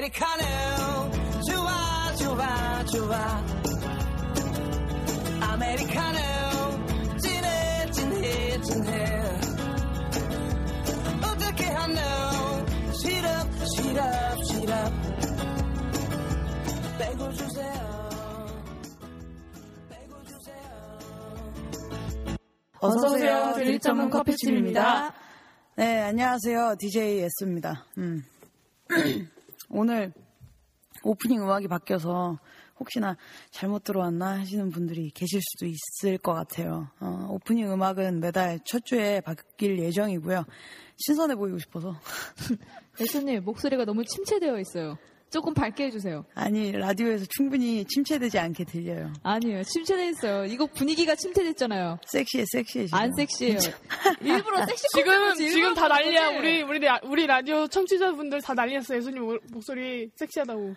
아메리카노 좋아 좋아 좋아 아메리카노 진해 진해 진해 어떻게 하노 시럽 시럽 시럽 빼고 주세요 빼고 주세요 어서오세요. 드립 전문 커피집입니다. 네, 안녕하세요. DJ S입니다. 음. 오늘 오프닝 음악이 바뀌어서 혹시나 잘못 들어왔나 하시는 분들이 계실 수도 있을 것 같아요. 어, 오프닝 음악은 매달 첫 주에 바뀔 예정이고요. 신선해 보이고 싶어서. 예수님 목소리가 너무 침체되어 있어요. 조금 밝게 해주세요. 아니, 라디오에서 충분히 침체되지 않게 들려요. 아니에요. 침체돼 있어요. 이거 분위기가 침체됐잖아요. 섹시해, 섹시해. 지금. 안 섹시해요. 일부러 섹시 지금 지금 다 난리야. 우리 우리 라, 우리 라디오 청취자분들 다 난리났어. 예수님 모- 목소리 섹시하다고.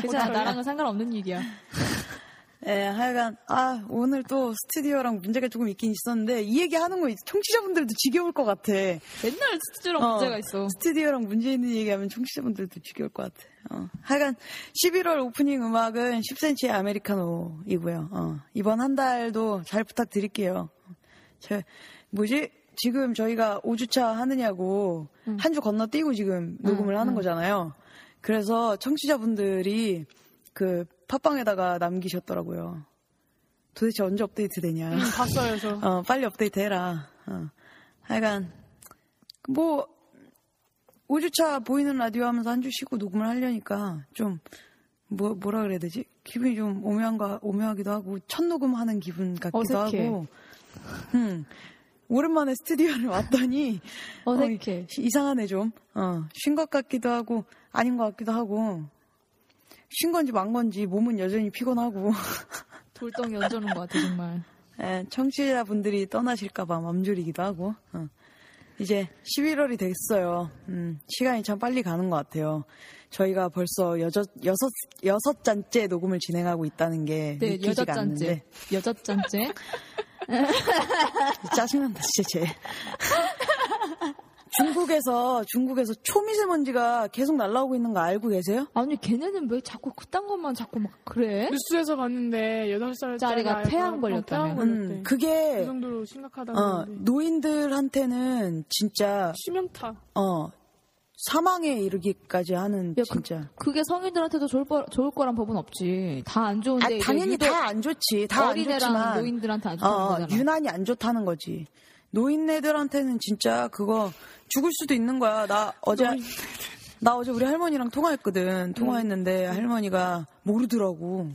괜찮아. 나랑은 상관없는 얘기야. 예, 하여간, 아, 오늘 또 스튜디오랑 문제가 조금 있긴 있었는데, 이 얘기 하는 거 청취자분들도 지겨울 것 같아. 맨날 스튜디오랑 어, 문제가 있어. 스튜디오랑 문제 있는 얘기하면 청취자분들도 지겨울 것 같아. 어. 하여간 11월 오프닝 음악은 10cm의 아메리카노이고요. 어. 이번 한 달도 잘 부탁드릴게요. 저 뭐지? 지금 저희가 5주차 하느냐고 한주 건너뛰고 지금 녹음을 하는 거잖아요. 그래서 청취자분들이 그 팟빵에다가 남기셨더라고요. 도대체 언제 업데이트 되냐. 음, 봤어요, 저. 어, 빨리 업데이트 해라. 어. 하여간, 뭐, 5주차 보이는 라디오 하면서 한 주 쉬고 녹음을 하려니까 좀, 뭐, 뭐라 그래야 되지? 기분이 좀 오묘한가, 오묘하기도 하고, 첫 녹음하는 기분 같기도 어색해. 하고, 음, 오랜만에 스튜디오를 왔더니, 어색해. 어, 이상하네 좀. 어, 쉰 것 같기도 하고, 아닌 것 같기도 하고, 쉰 건지 만 건지 몸은 여전히 피곤하고, 돌덩이 얹어놓은 것 같아, 정말. 예, 청취자분들이 떠나실까봐 맘졸이기도 하고, 어. 이제 11월이 됐어요. 음, 시간이 참 빨리 가는 것 같아요. 저희가 벌써 여섯, 여섯, 여섯 잔째 녹음을 진행하고 있다는 게 네, 여섯 잔째. 않는데. 여섯 잔째. 짜증난다, 진짜 쟤. 중국에서, 중국에서 초미세먼지가 계속 날라오고 있는 거 알고 계세요? 아니, 걔네는 왜 자꾸 그딴 것만 자꾸 막 그래? 뉴스에서 봤는데 8살짜리가 짜리가 태양 걸렸다며. 음, 그게, 그 정도로 심각하다고 어. 노인들한테는 진짜, 치명타. 어, 사망에 이르기까지 하는 야, 그- 진짜. 그 게 성인들한테도 좋을, 거, 좋을 거란 법은 없지. 다 안 좋은데. 아, 당연히 다 안 좋지. 다안 어린애랑 좋지만. 노인들한테 안 좋다는 어, 거잖아. 유난히 안 좋다는 거지. 노인네들한테는 진짜 그거 죽을 수도 있는 거야. 나 어제 나 어제 우리 할머니랑 통화했거든. 통화했는데 할머니가 모르더라고.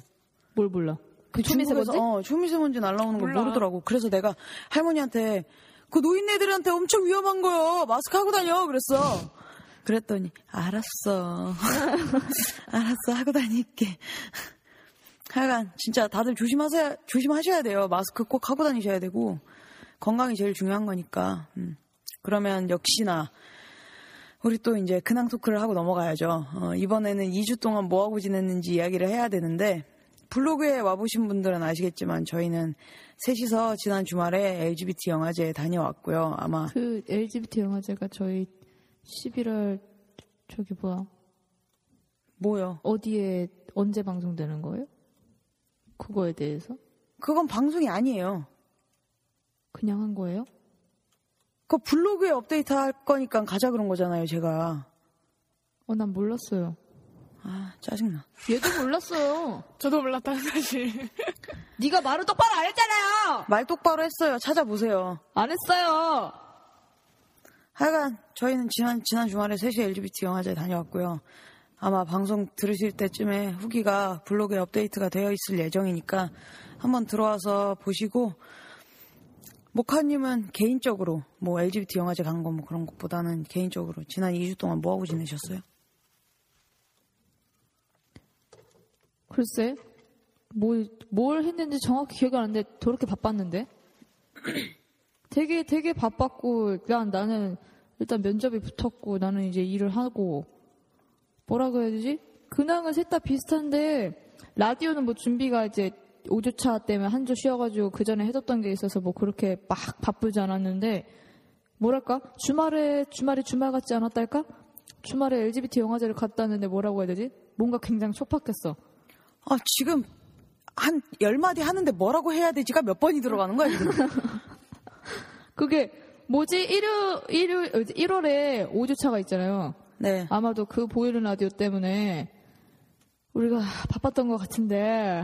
뭘 몰라? 그 초미세먼지? 어, 초미세먼지 날라오는 거 몰라. 모르더라고. 그래서 내가 할머니한테 그 노인네들한테 엄청 위험한 거요. 마스크 하고 다녀. 그랬어. 그랬더니 알았어. 알았어. 하고 다닐게. 하여간 진짜 다들 조심하세요. 조심하셔야 돼요. 마스크 꼭 하고 다니셔야 되고 건강이 제일 중요한 거니까. 음. 그러면 역시나 우리 또 이제 근황 토크를 하고 넘어가야죠. 어, 이번에는 2주 동안 뭐 하고 지냈는지 이야기를 해야 되는데 블로그에 와보신 분들은 아시겠지만 저희는 셋이서 지난 주말에 LGBT 영화제에 다녀왔고요. 아마 그 LGBT 영화제가 저희 11월 저기 뭐야 뭐요? 어디에 언제 방송되는 거예요? 그거에 대해서 그건 방송이 아니에요. 그냥 한 거예요? 그 블로그에 업데이트 할 거니까 가자 그런 거잖아요, 제가. 어, 난 몰랐어요. 아, 짜증나. 얘도 몰랐어요. 저도 몰랐다는 사실. 네가 말을 똑바로 안 했잖아요. 말 똑바로 했어요. 찾아보세요. 안 했어요. 하여간 저희는 지난 지난 주말에 3시 LGBT 영화제에 다녀왔고요. 아마 방송 들으실 때쯤에 후기가 블로그에 업데이트가 되어 있을 예정이니까 한번 들어와서 보시고 모카님은 개인적으로 뭐 LGBT 영화제 간 거 뭐 그런 것보다는 개인적으로 지난 2주 동안 뭐 하고 지내셨어요? 글쎄, 뭐, 뭘 했는지 정확히 기억이 안 나는데, 저렇게 바빴는데? 되게, 되게 바빴고, 그냥 나는, 일단 면접이 붙었고, 나는 이제 일을 하고, 뭐라고 해야 되지? 근황은 셋 다 비슷한데, 라디오는 뭐 준비가 이제 5주차 때문에 한 주 쉬어가지고 그 전에 해뒀던 게 있어서 뭐 그렇게 막 바쁘지 않았는데, 뭐랄까? 주말에, 주말이 주말 같지 않았달까? 주말에 LGBT 영화제를 갔다 왔는데 뭐라고 해야 되지? 뭔가 굉장히 촉박했어. 아, 지금 한 열 마디 하는데 뭐라고 해야 되지가 몇 번이 들어가는 거야, 지금. 그게 뭐지? 일요 일요 1월에 5주차가 있잖아요. 네. 아마도 그 보이는 라디오 때문에 우리가 바빴던 것 같은데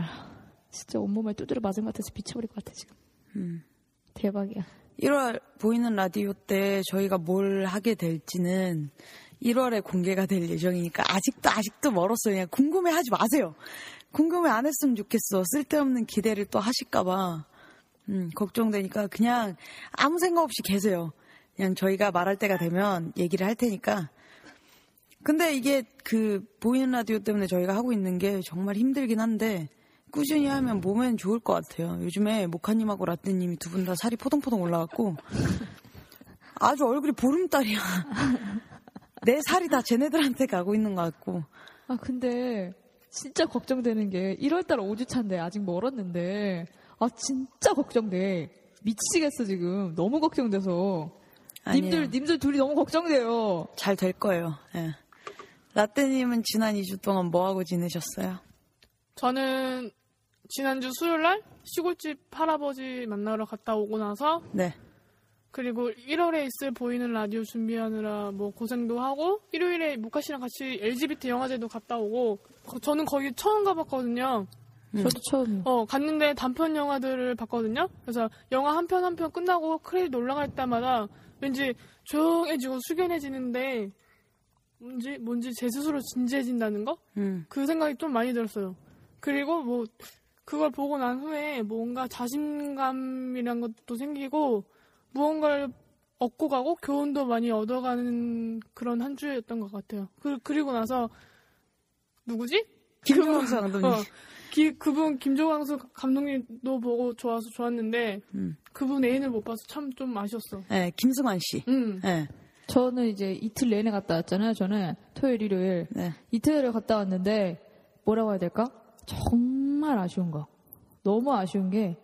진짜 온몸에 두드려 맞은 것 같아서 미쳐버릴 것 같아 지금. 음. 대박이야. 1월 보이는 라디오 때 저희가 뭘 하게 될지는 1월에 공개가 될 예정이니까 아직도 아직도 멀었어요. 그냥 궁금해 하지 마세요. 궁금해 안 했으면 좋겠어. 쓸데없는 기대를 또 하실까봐. 음, 걱정되니까 그냥 아무 생각 없이 계세요. 그냥 저희가 말할 때가 되면 얘기를 할 테니까. 근데 이게 그 보이는 라디오 때문에 저희가 하고 있는 게 정말 힘들긴 한데 꾸준히 하면 몸엔 좋을 것 같아요. 요즘에 모카님하고 라떼님이 두 분 다 살이 포동포동 올라갔고 아주 얼굴이 보름달이야. 내 살이 다 쟤네들한테 가고 있는 것 같고. 아 근데 진짜 걱정되는 게 1월달 5주차인데 아직 멀었는데 아 진짜 걱정돼. 미치겠어 지금. 너무 걱정돼서. 아니에요. 님들 님들 둘이 너무 걱정돼요. 잘 될 거예요. 예. 라떼님은 지난 2주 동안 뭐 하고 지내셨어요? 저는 지난주 수요일 날 시골집 할아버지 만나러 갔다 오고 나서 네. 그리고 1월에 있을 보이는 라디오 준비하느라 뭐 고생도 하고 일요일에 모카 씨랑 같이 LGBT 영화제도 갔다 오고 거- 저는 거기 처음 가봤거든요. 저도 처음. 어 갔는데 단편 영화들을 봤거든요. 그래서 영화 한 편 한 편 끝나고 크레딧 올라갈 때마다 왠지 조용해지고 숙연해지는데 뭔지 뭔지 제 스스로 진지해진다는 거? 음. 그 생각이 좀 많이 들었어요. 그리고 뭐 그걸 보고 난 후에 뭔가 자신감이란 것도 생기고 무언가를 얻고 가고 교훈도 많이 얻어가는 그런 한 주였던 것 같아요. 그, 그리고 나서 누구지? 김종수 감독님. 어, 기- 그분 김조광수 감독님도 보고 좋아서 좋았는데 음. 그분 애인을 못 봐서 참 좀 아쉬웠어. 네, 김승환 씨. 음. 네. 저는 이제 이틀 내내 갔다 왔잖아요. 저는 토요일, 일요일. 네. 이틀을 갔다 왔는데 뭐라고 해야 될까? 정 말 아쉬운 거. 너무 아쉬운 게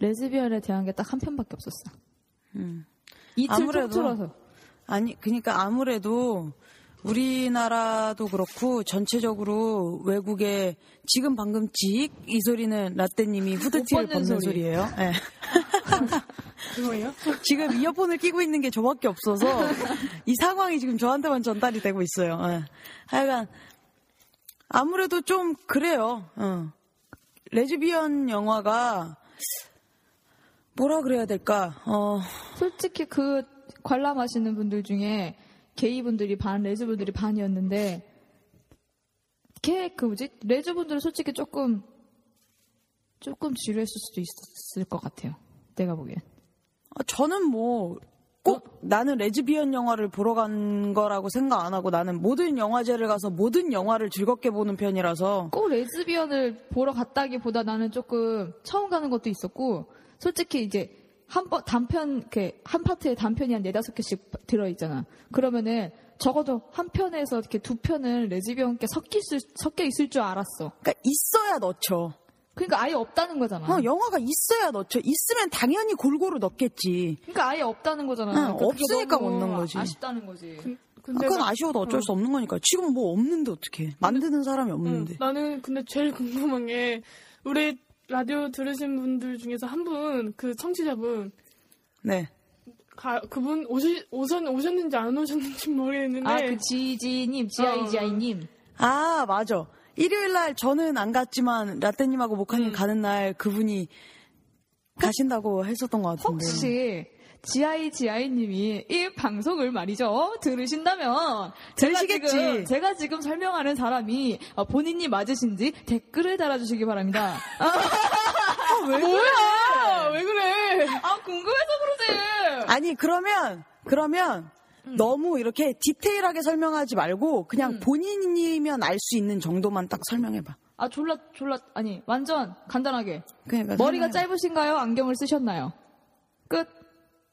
레즈비언에 대한 게 딱 한 편밖에 없었어. 음. 이틀 아무래도 통틀어서. 아니, 그러니까 아무래도 우리나라도 그렇고 전체적으로 외국에 지금 방금 찍 이 소리는 라떼님이 후드티를 옷 벗는 벗는 소리. 소리 예요. 네. 지금 이어폰을 끼고 있는 게 저밖에 없어서 이 상황이 지금 저한테만 전달이 되고 있어요. 예. 하여간 아무래도 좀 그래요. 어. 레즈비언 영화가 뭐라 그래야 될까? 어, 솔직히 그 관람하시는 분들 중에 게이분들이 반, 레즈분들이 반이었는데 걔, 그 뭐지? 레즈분들은 솔직히 조금 조금 지루했을 수도 있었을 것 같아요. 내가 보기엔. 어, 저는 뭐 꼭 나는 레즈비언 영화를 보러 간 거라고 생각 안 하고 나는 모든 영화제를 가서 모든 영화를 즐겁게 보는 편이라서 꼭 레즈비언을 보러 갔다기보다 나는 조금 처음 가는 것도 있었고 솔직히 이제 한 번 단편 이렇게 한 파트에 단편이 한 네다섯 개씩 들어 있잖아. 그러면은 적어도 한 편에서 이렇게 두 편은 레즈비언께 섞여 있을 섞여 있을 줄 알았어. 그러니까 있어야 넣죠. 그러니까 아예 없다는 거잖아. 어, 영화가 있어야 넣죠. 있으면 당연히 골고루 넣겠지. 그러니까 아예 없다는 거잖아. 응, 그러니까 그게 없으니까 못 넣은 거지. 아쉽다는 거지. 근- 아, 근데 그건 나- 아쉬워도 어쩔 수 없는 거니까. 지금 뭐 없는데 어떻게? 만드는 사람이 없는데. 응, 나는 근데 제일 궁금한 게 우리 라디오 들으신 분들 중에서 한 분 그 청취자분 네. 가, 그분 오시, 오셨, 오셨는지 안 오셨는지 모르겠는데 아 그 지지님, 지아이지아이님. 아 맞아. 일요일 날 저는 안 갔지만 라떼님하고 모카님 가는 날 그분이 가신다고 했었던 것 같은데. 혹시 지아이 지아이님이 이 방송을 말이죠 들으신다면 제가 들으시겠지. 지금, 제가 지금 설명하는 사람이 어, 본인이 맞으신지 댓글을 달아주시기 바랍니다. 뭐야 왜 그래 아 궁금해서 아니 그러면 그러면 너무 이렇게 디테일하게 설명하지 말고 그냥 본인이면 알 수 있는 정도만 딱 설명해봐. 아 졸라 졸라 아니 완전 간단하게 그러니까 머리가 설명해봐. 짧으신가요? 안경을 쓰셨나요? 끝.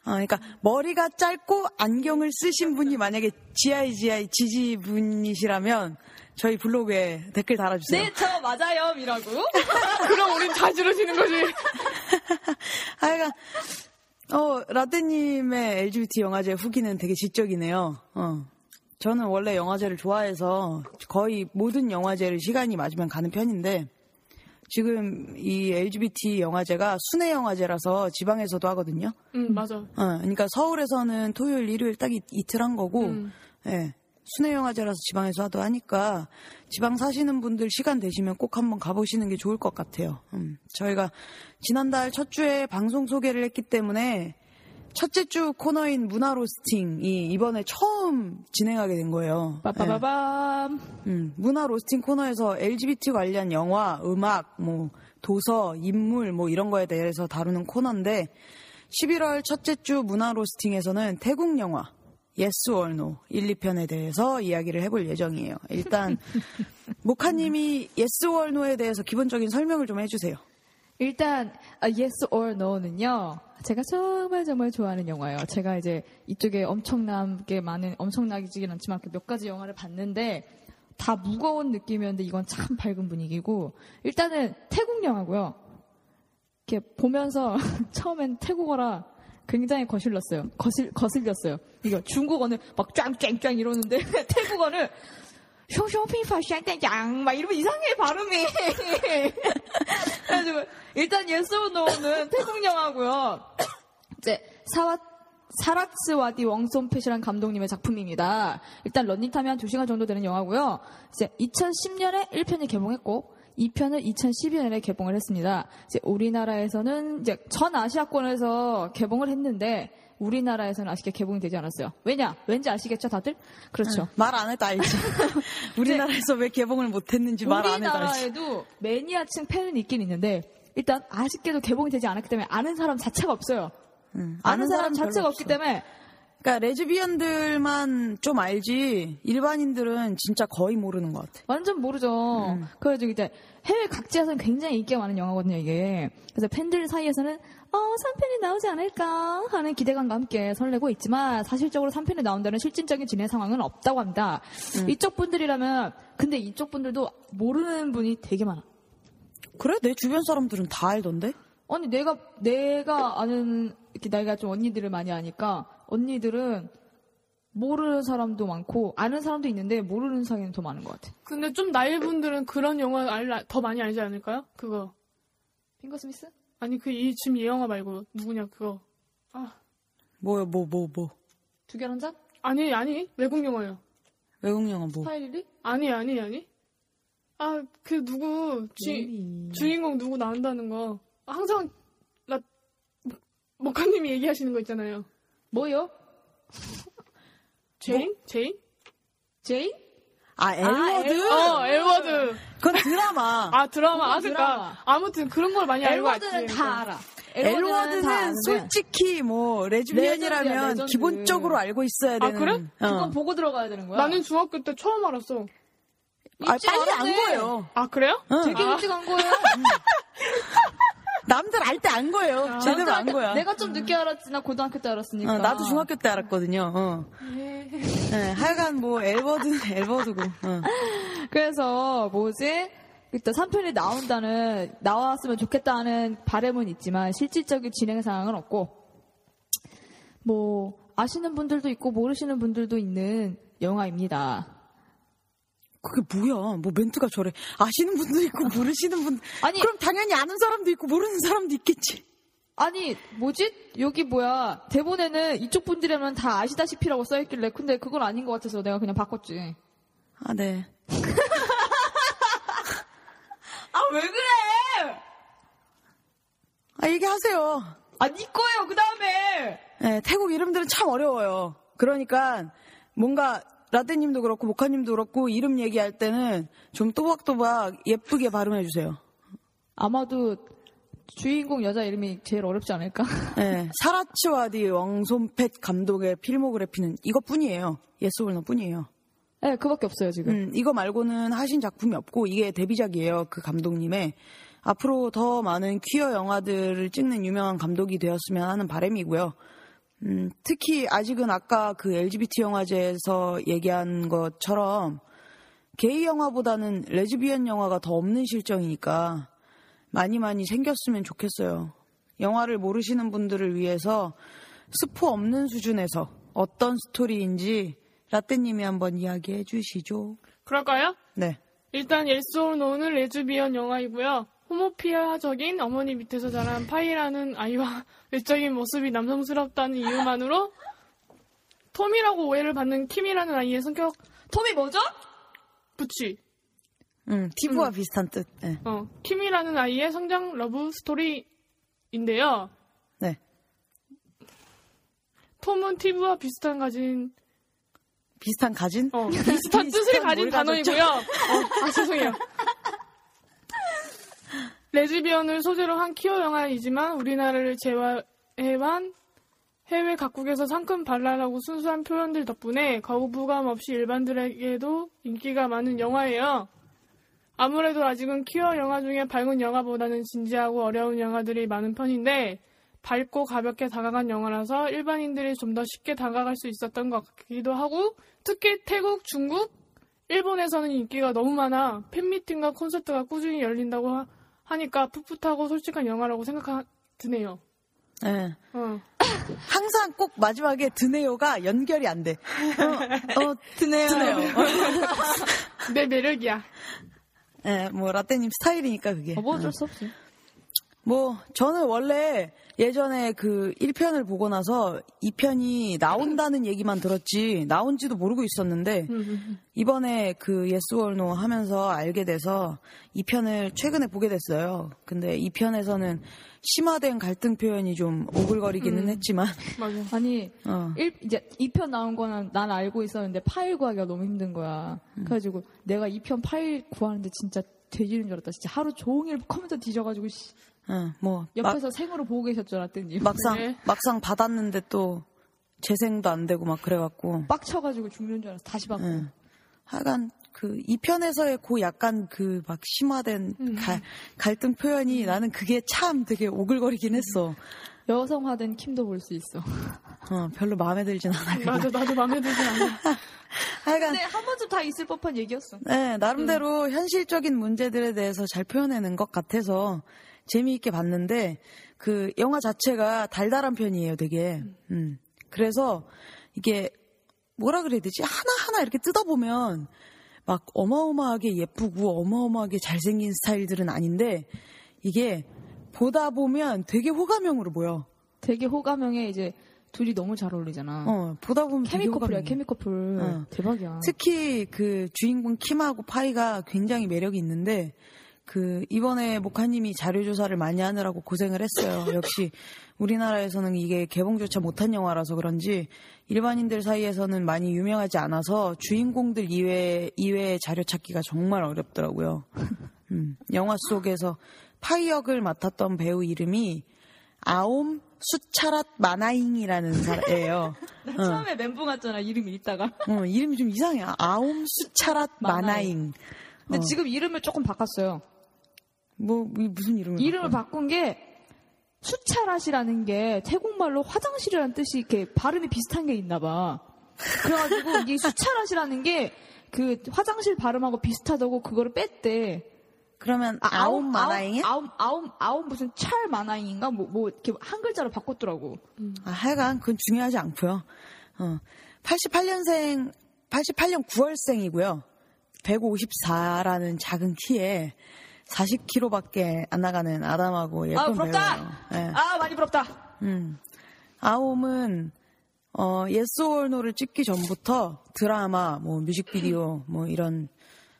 아, 그러니까 머리가 짧고 안경을 쓰신 분이 만약에 GIGI 지지 분이시라면 저희 블로그에 댓글 달아주세요. 네, 저 맞아요. 이라고. 그럼 우린 자지러지는 거지. 아, 그러니까 어 라떼님의 LGBT 영화제 후기는 되게 지적이네요. 어. 저는 원래 영화제를 좋아해서 거의 모든 영화제를 시간이 맞으면 가는 편인데 지금 이 LGBT 영화제가 순회 영화제라서 지방에서도 하거든요. 응, 맞아. 어, 그러니까 서울에서는 토요일, 일요일 딱 이- 이틀 한 거고, 음. 예. 순회 영화제라서 지방에서도 하니까 지방 사시는 분들 시간 되시면 꼭 한번 가보시는 게 좋을 것 같아요. 음. 저희가 지난달 첫 주에 방송 소개를 했기 때문에 첫째 주 코너인 문화 로스팅이 이번에 처음 진행하게 된 거예요. 예. 빠빠바밤. 음, 문화 로스팅 코너에서 LGBT 관련 영화, 음악, 뭐 도서, 인물 뭐 이런 거에 대해서 다루는 코너인데 11월 첫째 주 문화 로스팅에서는 태국 영화 Yes or No 1, 2편에 대해서 이야기를 해볼 예정이에요. 일단 모카님이 Yes or No에 대해서 기본적인 설명을 좀 해주세요. 일단 아, Yes or No는요. 제가 정말 정말 좋아하는 영화예요. 제가 이제 이쪽에 엄청나게 많은 엄청나지긴 않지만 그몇 가지 영화를 봤는데 다 무거운 느낌이었는데 이건 참 밝은 분위기고 일단은 태국 영화고요. 이렇게 보면서 처음엔 태국어라 굉장히 거슬렸어요. 거슬 거슬렸어요. 이거 중국어는 막 짱짱짱 이러는데 태국어는 쇼쇼핑파샹땡양 막 이러면 이상해 발음이. 그래가지고 일단 Yes or No는 태국 영화고요. 이제 사와 사라츠 와디 웡손펫이라는 감독님의 작품입니다. 일단 런닝타임이 한 2시간 정도 되는 영화고요. 이제 2010년에 1편이 개봉했고 2편을 2012년에 개봉을 했습니다. 이제 우리나라에서는 이제 전 아시아권에서 개봉을 했는데 우리나라에서는 아쉽게 개봉이 되지 않았어요. 왜냐? 왠지 아시겠죠, 다들? 그렇죠. 말안 해도 알죠. 우리나라에서 왜 개봉을 못했는지 말 안 해도 알죠. 우리나라에도 매니아층 팬은 있긴 있는데 일단 아쉽게도 개봉이 되지 않았기 때문에 아는 사람 자체가 없어요. 음, 아는 사람 별로 자체가 없기 없어. 때문에 그러니까 레즈비언들만 좀 알지 일반인들은 진짜 거의 모르는 것 같아. 완전 모르죠. 음. 그래가지고 이제 해외 각지에서는 굉장히 인기가 많은 영화거든요, 이게. 그래서 팬들 사이에서는 어, 3편이 나오지 않을까 하는 기대감과 함께 설레고 있지만 사실적으로 3편이 나온다는 실질적인 진행 상황은 없다고 합니다. 음. 이쪽 분들이라면 근데 이쪽 분들도 모르는 분이 되게 많아. 그래? 내 주변 사람들은 다 알던데? 아니 내가 내가 아는 이렇게 나이가 좀 언니들을 많이 아니까 언니들은 모르는 사람도 많고 아는 사람도 있는데 모르는 사이는 더 많은 것 같아. 근데 좀 나이 분들은 그런 영화 알, 더 많이 알지 않을까요? 그거. Fingersmith? 아니, 그, 이, 지금 이 영화 말고, 누구냐, 그거. 아, 뭐야, 뭐, 뭐, 뭐. 두 개한 잔? 아니, 아니, 외국 영화요. 외국 영화 뭐. Spider Lily? 아니, 아니, 아니. 아, 그, 누구, 주, 주인공 누구 나온다는 거. 항상, 나, 목- 목사님이 얘기하시는 거 있잖아요. 뭐요? 제인? 제인? 제인? 아, L Word? 어, L Word. 그건 드라마. 아, 드라마. 아. 드라마. 아무튼 그런 걸 많이 알고 왔지. L Word는 다 알아. L Word는 다 아는데 솔직히 뭐 레즈비언이라면 레전드. 기본적으로 알고 있어야 아, 되는. 그래? 어. 그건 보고 들어가야 되는 거야. 나는 중학교 때 처음 알았어. 아, 일찍 빨리 안. 거예요. 아, 그래요? 응. 되게 아. 일찍 안 거예요. 남들 알 때 안 거예요. 제대로 안 거야. 내가 좀 늦게 알았지. 나 고등학교 때 알았으니까. 어, 나도 중학교 때 알았거든요. 어. 네, 하여간 뭐 엘버드 엘버드고. 어. 그래서 뭐지? 일단 3편이 나온다는 나왔으면 좋겠다는 바람은 있지만 실질적인 진행 상황은 없고 뭐 아시는 분들도 있고 모르시는 분들도 있는 영화입니다. 그게 뭐야? 뭐 멘트가 저래. 아시는 분도 있고 모르시는 분. 아니- 그럼 당연히 아는 사람도 있고 모르는 사람도 있겠지. 아니 뭐지? 여기 뭐야 대본에는 이쪽 분들이라면 다 아시다시피라고 써있길래 근데 그건 아닌 것 같아서 내가 그냥 바꿨지. 아, 네. 아 왜 그래? 아, 얘기하세요. 아니 거예요 그 다음에. 네, 태국 이름들은 참 어려워요. 그러니까 뭔가 라떼님도 그렇고 모카님도 그렇고 이름 얘기할 때는 좀 또박또박 예쁘게 발음해 주세요. 아마도 주인공 여자 이름이 제일 어렵지 않을까? 네, 사라츠와디 왕손펫 감독의 필모그래피는 이것뿐이에요. 예스올너 뿐이에요. 네, 그밖에 없어요 지금. 음, 이거 말고는 하신 작품이 없고 이게 데뷔작이에요. 그 감독님의 앞으로 더 많은 퀴어 영화들을 찍는 유명한 감독이 되었으면 하는 바람이고요. 음, 특히 아직은 아까 그 LGBT 영화제에서 얘기한 것처럼 게이 영화보다는 레즈비언 영화가 더 없는 실정이니까 많이 많이 생겼으면 좋겠어요. 영화를 모르시는 분들을 위해서 스포 없는 수준에서 어떤 스토리인지 라떼님이 한번 이야기해 주시죠. 그럴까요? 네. 일단 or No는 레즈비언 영화이고요. 호모포비아적인 어머니 밑에서 자란 파이라는 아이와 외적인 모습이 남성스럽다는 이유만으로 톰이라고 오해를 받는 킴이라는 아이의 성격 톰이 뭐죠? 부치 음, 티부와 비슷한 뜻. 네. 어, 킴이라는 아이의 성장 러브 스토리인데요. 네. 톰은 티부와 비슷한 가진 비슷한 가진? 어, 비슷한 뜻을 비슷한 가진 뭘 단어이고요. 어, 아, 죄송해요. 레즈비언을 소재로 한 키어 영화이지만 우리나라를 제외한 해외 각국에서 상큼 발랄하고 순수한 표현들 덕분에 거부감 없이 일반들에게도 인기가 많은 영화예요. 아무래도 아직은 퀴어 영화 중에 밝은 영화보다는 진지하고 어려운 영화들이 많은 편인데 밝고 가볍게 다가간 영화라서 일반인들이 좀 더 쉽게 다가갈 수 있었던 것 같기도 하고 특히 태국, 중국, 일본에서는 인기가 너무 많아 팬미팅과 콘서트가 꾸준히 열린다고 하, 하니까 풋풋하고 솔직한 영화라고 생각 드네요. 네. 어. 항상 꼭 마지막에 드네요가 연결이 안 돼. 어, 어 드네요. 내 매력이야. 네, 뭐 라떼님 스타일이니까 그게. 어, 뭐 어쩔 수 없지. 뭐 저는 원래 예전에 그 1편을 보고 나서 2편이 나온다는 얘기만 들었지 나온지도 모르고 있었는데 이번에 그 Yes or No 하면서 알게 돼서 2편을 최근에 보게 됐어요. 근데 2편에서는 심화된 갈등 표현이 좀 오글거리기는 했지만 맞아. 아니 어. 일, 이제 2편 나온 거는 난 알고 있었는데 파일 구하기가 너무 힘든 거야. 그래가지고 내가 2편 파일 구하는데 진짜 뒤지는 줄 알았다. 진짜 하루 종일 컴퓨터 뒤져가지고 씨, 어, 뭐 옆에서 생으로 보고 계셨죠, 라떼님. 막, 상 네. 막상 받았는데 또 재생도 안 되고 막 그래갖고 빡쳐가지고 죽는 줄 알았어. 다시 받고. 응. 하여간 그 2편에서의 그 약간 그 막 심화된 갈- 갈등 표현이 나는 그게 참 되게 오글거리긴 했어. 여성화된 킴도 볼 수 있어. 어, 별로 마음에 들진 않아. 그게. 맞아, 나도 마음에 들지 않아. 하여간 근데 한 번쯤 다 있을 법한 얘기였어. 네, 나름대로 현실적인 문제들에 대해서 잘 표현해낸 것 같아서 재미있게 봤는데 그 영화 자체가 달달한 편이에요, 되게. 음. 그래서 이게 뭐라 그래야 되지? 하나하나 이렇게 뜯어보면 막 어마어마하게 예쁘고 어마어마하게 잘생긴 스타일들은 아닌데 이게 보다 보면 되게 호감형으로 보여. 되게 호감형에 이제 둘이 너무 잘 어울리잖아. 어, 보다 보면 케미커플이야. 케미커플. 어. 대박이야. 특히 그 주인공 킴하고 파이가 굉장히 매력이 있는데 그 이번에 목하님이 자료 조사를 많이 하느라고 고생을 했어요. 역시 우리나라에서는 이게 개봉조차 못한 영화라서 그런지 일반인들 사이에서는 많이 유명하지 않아서 주인공들 이외 이외의 자료 찾기가 정말 어렵더라고요. 음, 영화 속에서 파이 역을 맡았던 배우 이름이 아옴 수차랏 마나잉이라는 사람이에요. 나 처음에 멘붕 왔잖아, 이름이 있다가. 어, 이름이 좀 이상해. 아옴 수차랏 마나잉. 근데 어. 지금 이름을 조금 바꿨어요. 뭐, 이 무슨 이름을? 이름을 바꾼 게 수차랏이라는 게 태국말로 화장실이라는 뜻이 이렇게 발음이 비슷한 게 있나 봐. 그래가지고 이 수차랏이라는 게 그 화장실 발음하고 비슷하다고 그거를 뺐대. 그러면 아, 아, 옴 마나잉이야? 아홉, 아홉, 아홉 무슨 찰 마나잉인가? 뭐, 뭐, 이렇게 한 글자로 바꿨더라고. 아, 하여간 그건 중요하지 않고요. 어, 88년생, 88년 9월생이고요. 154라는 작은 키에 40kg밖에 안 나가는 아담하고 예쁜 아, 부럽다! 배우예요. 예. 아, 많이 부럽다! 음. 아움은 어, Yes or No를 찍기 전부터 드라마, 뭐 뮤직비디오, 뭐 이런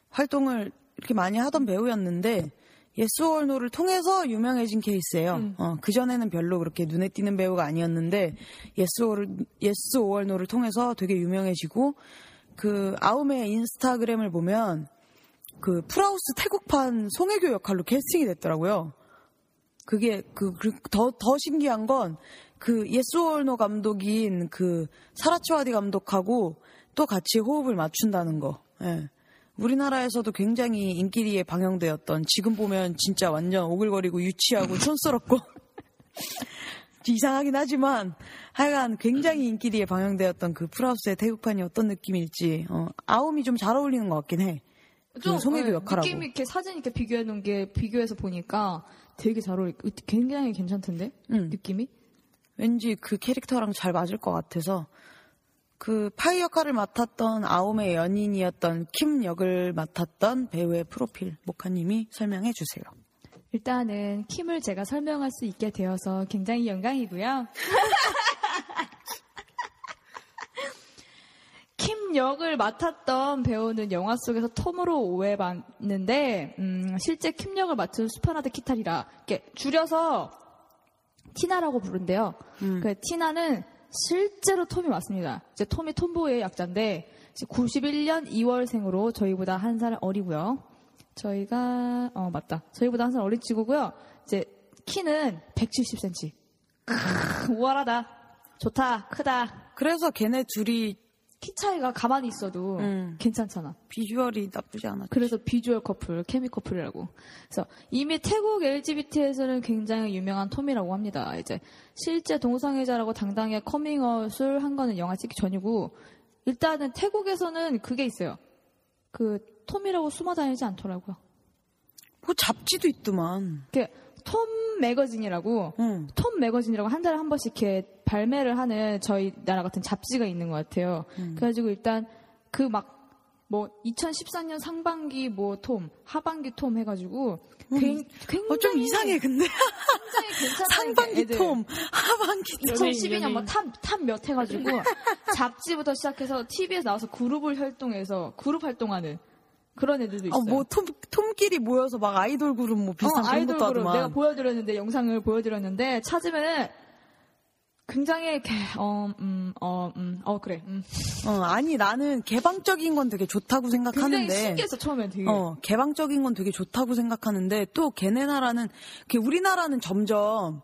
활동을 이렇게 많이 하던 배우였는데 Yes or No를 통해서 유명해진 케이스예요. 어, 그 전에는 별로 그렇게 눈에 띄는 배우가 아니었는데 Yes or Yes or No를 통해서 되게 유명해지고 그 아움의 인스타그램을 보면 그 풀하우스 태국판 송혜교 역할로 캐스팅이 됐더라고요. 그게 그더더 신기한 건 그 Yes or No 감독인 그 사라츠와디 감독하고 또 같이 호흡을 맞춘다는 거. 예. 우리나라에서도 굉장히 인기리에 방영되었던 지금 보면 진짜 완전 오글거리고 유치하고 촌스럽고 이상하긴 하지만 하여간 굉장히 인기리에 방영되었던 그 풀하우스의 태국판이 어떤 느낌일지 어, 아움이 좀 잘 어울리는 것 같긴 해. 그 송혜교 어, 역할하고. 느낌 이렇게 사진 이렇게 비교해 놓은 게 비교해서 보니까 되게 잘 어울리. 굉장히 괜찮던데 응. 느낌이. 왠지 그 캐릭터랑 잘 맞을 것 같아서 그 파이 역할을 맡았던 아움의 연인이었던 킴 역을 맡았던 배우의 프로필 모카님이 설명해 주세요. 일단은 킴을 제가 설명할 수 있게 되어서 굉장히 영광이고요. 킴 역을 맡았던 배우는 영화 속에서 톰으로 오해받는데 음, 실제 킴 역을 맡은 수파나드 키타리라 이렇게 줄여서 티나라고 부른대요. 그 티나는 실제로 톰이 맞습니다. 이제 톰이 톰보이의 약자인데 이제 91년 2월생으로 저희보다 한 살 어리고요. 저희가 어 맞다. 저희보다 한 살 어린 친구고요. 이제 키는 170cm. 우월하다. 좋다. 크다. 그래서 걔네 둘이 키 차이가 가만히 있어도 음. 괜찮잖아. 비주얼이 나쁘지 않아. 그래서 비주얼 커플, 케미 커플이라고. 그래서 이미 태국 LGBT에서는 굉장히 유명한 톰이라고 합니다. 이제 실제 동성애자라고 당당히 커밍아웃을 한 거는 영화 찍기 전이고 일단은 태국에서는 그게 있어요. 그 톰이라고 숨어 다니지 않더라고요. 뭐 잡지도 있더만. 그 톰 매거진이라고 응. 톰 매거진이라고 한 달에 한 번씩 이렇게 발매를 하는 저희 나라 같은 잡지가 있는 것 같아요. 그래가지고 일단 그 막 뭐 2014년 상반기 뭐 톰, 하반기 톰 해가지고 굉- 굉장히 어, 좀 이상해, 근데. 상반기. 톰, 하반기 톰. 2012년 뭐탑탑몇 해가지고 잡지부터 시작해서 TV에서 나와서 그룹을 활동해서 그룹 활동하는 그런 애들도 있어요. 어, 뭐, 톰, 톰끼리 모여서 막 아이돌 그룹 뭐 비슷한 어, 그런 아이돌 것도 그룹 하더만. 내가 보여드렸는데 영상을 보여드렸는데 찾으면은 굉장히 이렇게 어음 어 음 어 그래 음. 어, 아니, 나는 개방적인 건 되게 좋다고 굉장히 생각하는데. 신기했어 처음엔 되게 어, 개방적인 건 되게 좋다고 생각하는데 또 걔네 나라는 그 우리나라는 점점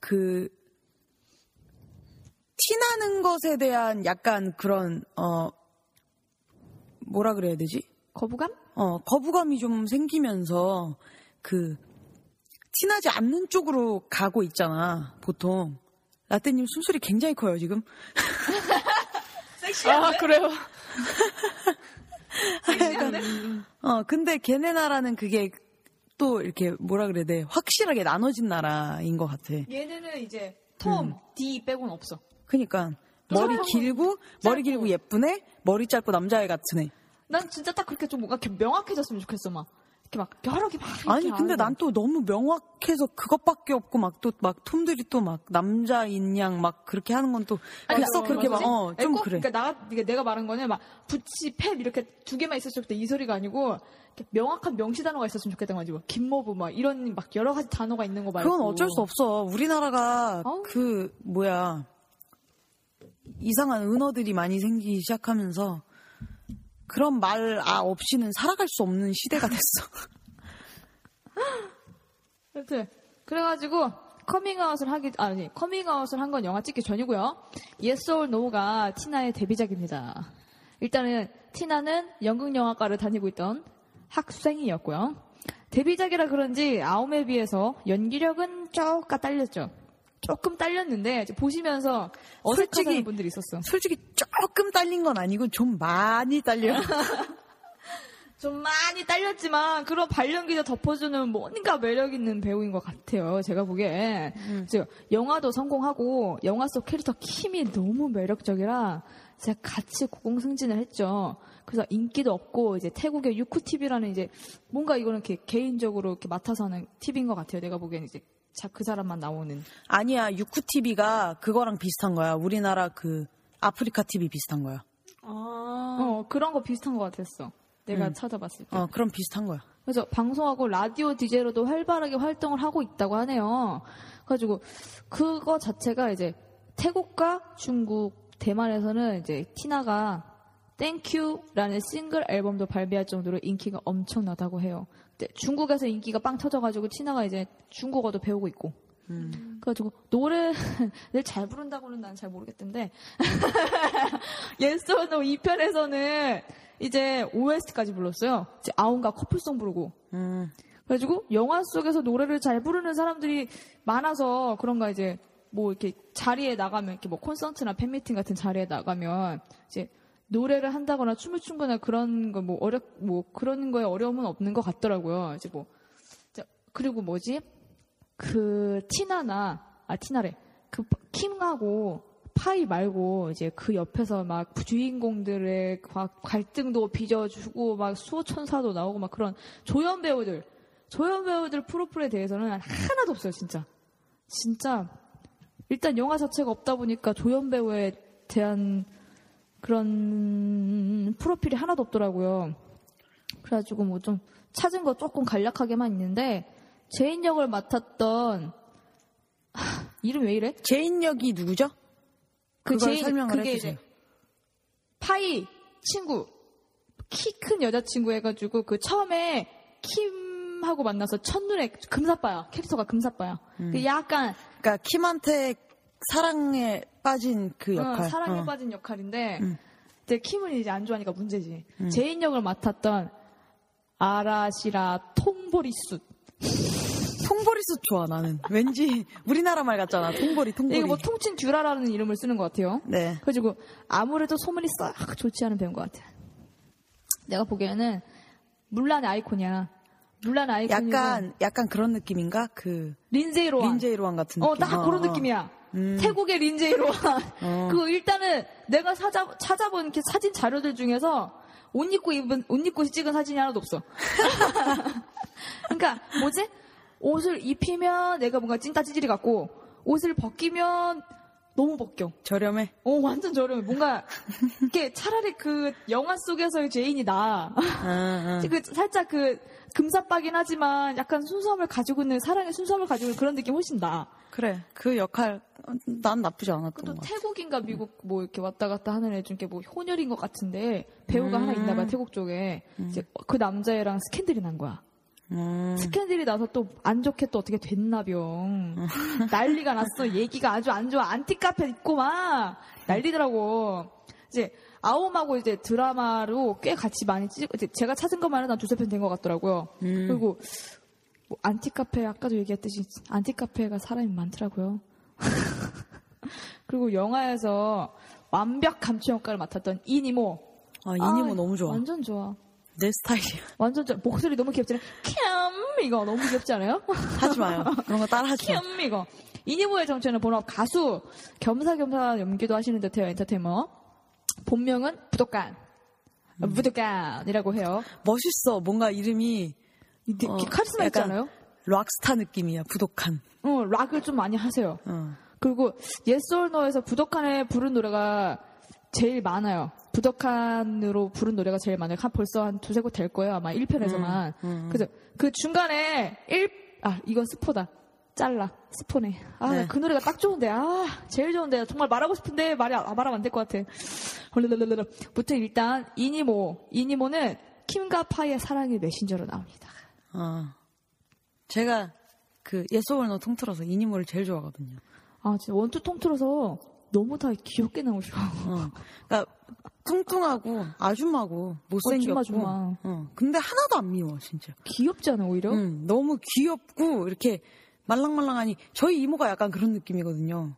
그 티나는 것에 대한 약간 그런 어 뭐라 그래야 되지? 거부감? 어 거부감이 좀 생기면서 그 티나지 않는 쪽으로 가고 있잖아 보통. 라떼님 숨소리 굉장히 커요 지금. 아 그래요. 어 근데 걔네 나라는 그게 또 이렇게 뭐라 그래야 돼? 확실하게 나눠진 나라인 것 같아. 얘네는 이제 톰, D 빼고는 없어. 그러니까. 머리 길고 머리 길고 예쁜 애, 머리 짧고 남자애 같은 애. 난 진짜 딱 그렇게 좀 뭔가 명확해졌으면 좋겠어 막 이렇게 막 여러 개막 이렇게 아니 근데 난 또 너무 명확해서 그것밖에 없고 막또막 톰들이 또 막 남자인 양 막 그렇게 하는 건 또 벌써 그렇게 막어좀 그래. 그러니까 나, 그러니까 내가 말한 거는 막 부치, 팻 이렇게 두 개만 있었으면 좋겠다 이 소리가 아니고 명확한 명시 단어가 있었으면 좋겠다는 거지. 뭐 긴머부 막 이런 막 여러 가지 단어가 있는 거 말고. 그건 어쩔 수 없어. 우리나라가 아우. 그 뭐야 이상한 은어들이 많이 생기기 시작하면서 그런 말 아 없이는 살아갈 수 없는 시대가 됐어. 여튼 그래가지고 커밍아웃을 하기 아니 커밍아웃을 한 건 영화 찍기 전이고요. Yes No가 티나의 데뷔작입니다. 일단은 티나는 연극 영화과를 다니고 있던 학생이었고요. 데뷔작이라 그런지 아움에 비해서 연기력은 조금 딸렸죠. 조금 딸렸는데 보시면서 어색하다는 솔직히- 분들이 있었어. 솔직히 조금 딸린 건 아니고 좀 많이 딸려. 좀 많이 딸렸지만 그런 발연기도 덮어주는 뭔가 매력 있는 배우인 것 같아요. 제가 보기에 그래서 영화도 성공하고 영화 속 캐릭터 킴이 너무 매력적이라 제가 같이 고공승진을 했죠. 그래서 인기도 없고 이제 태국의 유쿠 TV라는 이제 뭔가 이거는 이렇게 개인적으로 이렇게 맡아서 하는 TV인 것 같아요. 내가 보기에는 이제 자, 그 사람만 나오는. 아니야, 유쿠 TV가 그거랑 비슷한 거야. 우리나라 그 아프리카 TV 비슷한 거야. 아, 어 그런 거 비슷한 것 같았어. 내가 음. 찾아봤을 때. 어, 그럼 비슷한 거야. 그래서 방송하고 라디오 DJ로도 활발하게 활동을 하고 있다고 하네요. 그래가지고 그거 자체가 이제 태국과 중국, 대만에서는 이제 티나가 Thank You라는 싱글 앨범도 발매할 정도로 인기가 엄청나다고 해요. 근데 중국에서 인기가 빵 터져가지고 티나가 이제 중국어도 배우고 있고. 그래가지고 노래를 잘 부른다고는 난 잘 모르겠던데 Yes or No 2편에서는 이제 OST까지 불렀어요. 이제 아웅과 커플송 부르고. 음. 그래가지고 영화 속에서 노래를 잘 부르는 사람들이 많아서 그런가 이제 뭐 이렇게 자리에 나가면 이렇게 뭐 콘서트나 팬미팅 같은 자리에 나가면 이제 노래를 한다거나 춤을 춘거나 그런 거 뭐 어렵 뭐 그런 거에 어려움은 없는 것 같더라고요. 이제 뭐 자, 그리고 뭐지? 그 티나나 아 티나래. 그 킴하고 파이 말고 이제 그 옆에서 막 주인공들의 막 갈등도 빚어주고 막 수호천사도 나오고 막 그런 조연 배우들 조연 배우들 프로필에 대해서는 하나도 없어요 진짜. 진짜 일단 영화 자체가 없다 보니까 조연 배우에 대한 그런 프로필이 하나도 없더라고요. 그래가지고 뭐 좀 찾은 거 조금 간략하게만 있는데 제인 역을 맡았던 하, 이름 왜 이래? 제인 역이 누구죠? 그 제인 설명을 그게 해주세요. 파이 친구 키 큰 여자친구 해가지고 그 처음에 킴하고 만나서 첫눈에 금사빠야 캐릭터가 금사빠야. 음. 그 약간 그러니까 킴한테 사랑에 빠진 그 역할. 어, 사랑에 어. 빠진 역할인데 음. 근데 킴을 이제 안 좋아하니까 문제지. 제인 역을 맡았던 아라시라 통보리수. 통보리수 좋아 나는. 왠지 우리나라 말 같잖아. 통보리 통보리. 이게 뭐 통친 듀라라는 이름을 쓰는 것 같아요. 네. 그래가지고 아무래도 소문이 싹 좋지 않은 배우인 것 같아. 내가 보기에는 물란의 아이콘이야. 물란의 아이콘이고 약간 약간 그런 느낌인가? 그 린제이 로한. 린제이 로한 같은 느낌. 어, 딱 그런 느낌이야. 태국의 린제이 로한. 어. 그 일단은 내가 찾아, 찾아본 이렇게 사진 자료들 중에서 옷 입고 입은, 옷 입고 찍은 사진이 하나도 없어. 그러니까, 뭐지? 옷을 입히면 내가 뭔가 찐따 찌질이 같고, 옷을 벗기면 너무 벗겨. 저렴해. 어, 완전 저렴해. 뭔가, 이게 차라리 그 영화 속에서의 제인이 나아. 아, 아. 그 살짝 그 금사빠긴 하지만 약간 순수함을 가지고 있는 사랑의 순수함을 가지고 있는 그런 느낌 훨씬 나. 그래. 그 역할 난 나쁘지 않았던 것 같아. 태국인가 미국 뭐 이렇게 왔다 갔다 하는 애 중에 뭐 혼혈인 것 같은데 배우가 하나 있나 봐 태국 쪽에. 이제 그 남자애랑 스캔들이 난 거야. 음. 스캔들이 나서 또 안 좋게 또 어떻게 됐나 봐 난리가 났어. 얘기가 아주 안 좋아. 안티 카페 있고 막 난리더라고. 이제 아움하고 이제 드라마로 꽤 같이 많이 찍 제가 찾은 것만 해도 한 두세 편 된 것 같더라고요. 그리고 뭐 안티카페 아까도 얘기했듯이 안티카페가 사람이 많더라고요 그리고 영화에서 완벽 감초 역할을 맡았던 이니모 아, 이니모 아, 너무 좋아. 완전 좋아 내 스타일이야. 완전 좋아. 목소리 너무 귀엽잖아요. 캬 이거 너무 귀엽지 않아요? 하지 마요. 그런 거 따라 하지 마. 캬 이거. 이니모의 정체는 본업 가수 겸사겸사 연기도 하시는 듯해요 엔터테이너. 본명은 부독간. 음. 부독간이라고 해요. 멋있어. 뭔가 이름이 이- 어, 카리스마 않아요? 락스타 느낌이야. 부독한. 어, 락을 좀 많이 하세요. 어. 그리고 예스 or no에서 부덕한에 부른 노래가 제일 많아요. 부덕한으로 부른 노래가 제일 많아요. 한 벌써 한 두세 곡 될 거예요. 아마 1편에서만. 음, 그래서 그 중간에 1, 아, 이건 스포다. 잘라. 스포네. 아, 네. 그 노래가 딱 좋은데. 아, 제일 좋은데. 정말 말하고 싶은데 말이, 아, 말하면 안 될 것 같아. 부터 일단, 이니모. 이니모는 킴과 파이의 사랑의 메신저로 나옵니다. 어. 제가 그 예소월너 통틀어서 이니모를 제일 좋아하거든요. 아, 진짜 원투 통틀어서 너무 다 귀엽게 나오셔. 어. 그러니까 뚱뚱하고 아줌마고 못생겼고. 어, 줌마, 어. 근데 하나도 안 미워 진짜. 귀엽지 않아, 오히려? 응, 너무 귀엽고 이렇게 말랑말랑하니 저희 이모가 약간 그런 느낌이거든요.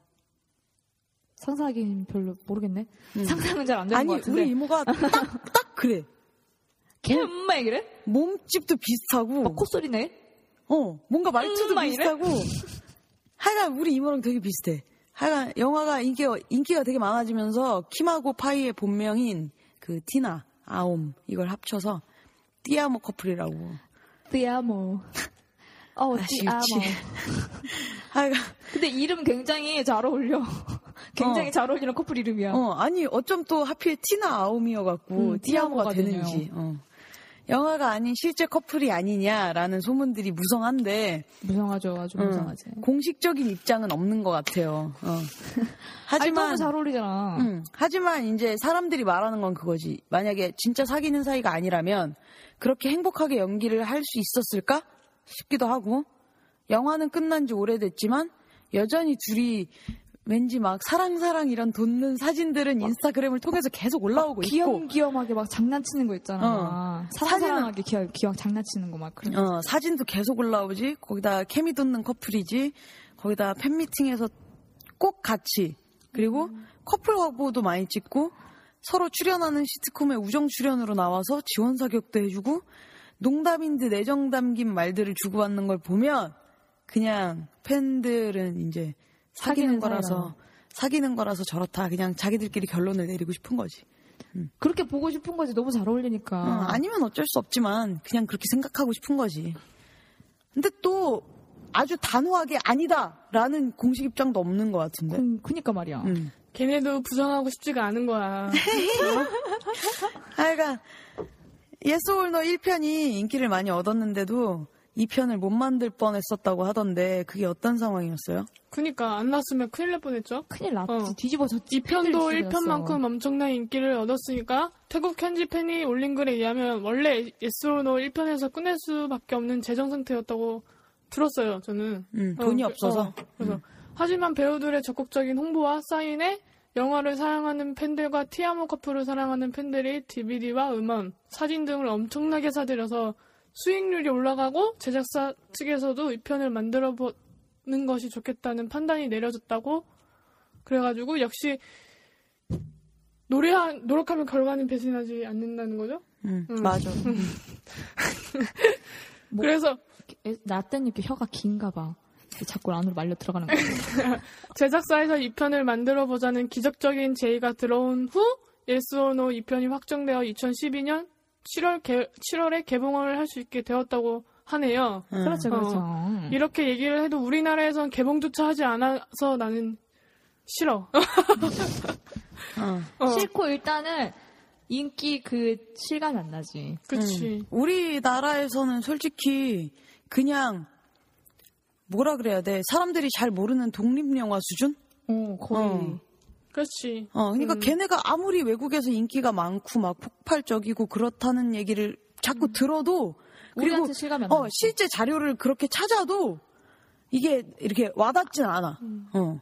상상하기는 별로 모르겠네. 상상은 잘 안 되는 아니 것 같은데. 우리 이모가 딱 딱 그래. 엄마 이래? 몸집도 비슷하고. 막 콧소리네. 어, 뭔가 말투도 음? 비슷하고. 하여간 우리 이모랑 되게 비슷해. 하여간 영화가 인기가, 인기가 되게 많아지면서 킴하고 파이의 본명인 그 티나, 아옴 이걸 합쳐서 띠아모 커플이라고. 띠아모. 어, 아, 띠아모. 하여간 근데 이름 굉장히 잘 어울려. 굉장히 어. 잘 어울리는 커플 이름이야. 어, 아니 어쩜 또 하필 티나 아옴이어갖고 음, 띠아모가 띠아모가 되는지. 어. 영화가 아닌 실제 커플이 아니냐라는 소문들이 무성한데 무성하죠. 아주 음, 무성하지. 공식적인 입장은 없는 것 같아요. 어. 아니, 하지만 너무 잘 어울리잖아. 음, 하지만 이제 사람들이 말하는 건 그거지. 만약에 진짜 사귀는 사이가 아니라면 그렇게 행복하게 연기를 할 수 있었을까 싶기도 하고 영화는 끝난 지 오래됐지만 여전히 둘이 왠지 막 사랑사랑 이런 돋는 사진들은 인스타그램을 통해서 계속 올라오고 있고 귀염귀염하게 막 장난치는 거 있잖아. 어. 사랑사랑하게 귀염, 귀염 장난치는 거 막 그런. 어, 사진도 계속 올라오지. 거기다 케미 돋는 커플이지. 거기다 팬미팅에서 꼭 같이. 그리고 커플 화보도 많이 찍고 서로 출연하는 시트콤에 우정 출연으로 나와서 지원 사격도 해주고 농담인 듯 애정 담긴 말들을 주고받는 걸 보면 그냥 팬들은 이제 사귀는 사귀는 거라서. 사귀는 거라서 저렇다. 그냥 자기들끼리 결론을 내리고 싶은 거지. 그렇게 보고 싶은 거지. 너무 잘 어울리니까. 어, 아니면 어쩔 수 없지만 그냥 그렇게 생각하고 싶은 거지. 근데 또 아주 단호하게 아니다라는 공식 입장도 없는 것 같은데. 그, 그니까 말이야. 음. 걔네도 부정하고 싶지가 않은 거야. 하여간 Yes or No 1편이 인기를 많이 얻었는데도 2편을 못 만들 뻔했었다고 하던데 그게 어떤 상황이었어요? 그니까 안 났으면 큰일 날 뻔했죠. 큰일 났지. 어. 뒤집어졌지. 2편도 팬들이 1편만큼 엄청난 인기를 얻었으니까 태국 현지 팬이 올린 글에 의하면 원래 Yes or No 1편에서 끝낼 수밖에 없는 재정 상태였다고 들었어요. 저는. 음, 돈이 어, 없어서. 어, 그래서 하지만 배우들의 적극적인 홍보와 사인에 영화를 사랑하는 팬들과 티아모 커플을 사랑하는 팬들이 DVD와 음원, 사진 등을 엄청나게 사들여서 수익률이 올라가고 제작사 측에서도 이 편을 만들어 보는 것이 좋겠다는 판단이 내려졌다고 그래가지고 역시 노래 노력하면 결과는 배신하지 않는다는 거죠. 음, 음. 맞아. 뭐- 그래서 나 때는 이렇게 혀가 긴가 봐. 자꾸 안으로 말려 들어가는 거야. 제작사에서 이 편을 만들어 보자는 기적적인 제의가 들어온 후 예스오노 2편이 확정되어 2012년 7월 개, 7월에 개봉을 할 수 있게 되었다고 하네요. 음. 그렇죠, 그렇죠. 어. 이렇게 얘기를 해도 우리나라에선 개봉조차 하지 않아서 나는 싫어. 어. 어, 싫고 일단은 인기 그 실감이 안 나지. 그치. 음. 우리나라에서는 솔직히 그냥 뭐라 그래야 돼? 사람들이 잘 모르는 독립 영화 수준? 어, 거의. 어. 그렇지. 어, 그러니까 음. 걔네가 아무리 외국에서 인기가 많고 막 폭발적이고 그렇다는 얘기를 자꾸 들어도 그리고 우리한테 실감이 안 어, 나. 실제 자료를 그렇게 찾아도 이게 이렇게 와닿진 않아. 음. 어.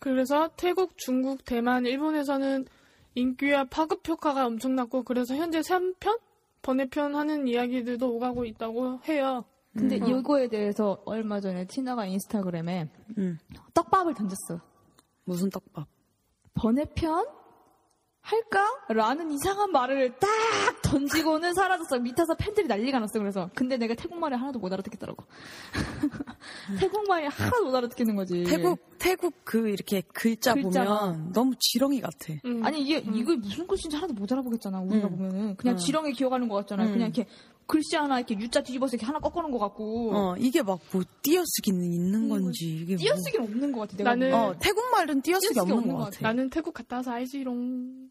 그래서 태국, 중국, 대만, 일본에서는 인기와 파급 효과가 엄청났고 그래서 현재 3편? 번외편 하는 이야기들도 오가고 있다고 해요. 근데 음. 이거에 대해서 얼마 전에 티나가 인스타그램에 음. 떡밥을 던졌어. 무슨 떡밥? 번외편? 할까? 라는 이상한 말을 딱 던지고는 사라졌어. 밑에서 팬들이 난리가 났어. 그래서. 근데 내가 태국말을 하나도 못 알아듣겠더라고. 태국말이 하나도 못 알아듣겠는 거지. 태국 태국 그 이렇게 글자 글자가. 보면 너무 지렁이 같아. 음. 아니 이게 이거 무슨 글씨인지 하나도 못 알아보겠잖아. 우리가 음. 보면은 그냥 음. 지렁이 기어가는 것 같잖아. 음. 그냥 이렇게 글씨 하나 이렇게 U자 뒤집어서 이렇게 하나 꺾어놓은 것 같고. 어, 이게 막 뭐 띄어쓰기는 있는 건지 이게 뭐- 띄어쓰기는 없는 것 같아. 내가 나는-. 어, 태국 말은 띄어쓰기 띄어쓰기 없는 없는 것것 같아. 나는 태국 갔다 와서 알지롱.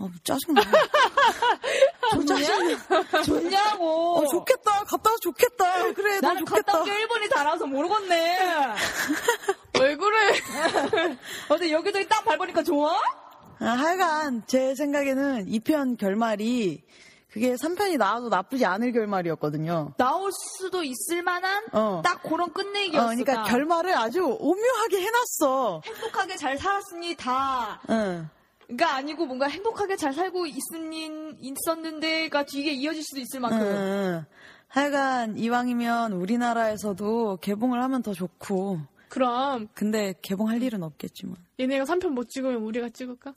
아, 짜증나. 좋냐? 좋냐고. 어, 좋겠다. 갔다 와서 좋겠다. 그래, 나 나는 좋겠다. 갔다 온게 일본이 달아서 모르겠네. 왜 그래? 어제 여기저기 딱 밟으니까 좋아? 아, 하여간 제 생각에는 2편 결말이 그게 3편이 나와도 나쁘지 않을 결말이었거든요. 나올 수도 있을 만한 어. 딱 그런 어, 끝내기였어. 그러니까 딱. 결말을 아주 오묘하게 해놨어. 행복하게 잘 살았으니 다. 응. 가 아니고 뭔가 행복하게 잘 살고 있으니 있었는데가 뒤에 이어질 수도 있을 만큼. 응, 응. 하여간 이왕이면 우리나라에서도 개봉을 하면 더 좋고. 그럼 근데 개봉할 일은 없겠지만. 얘네가 3편 못 찍으면 우리가 찍을까?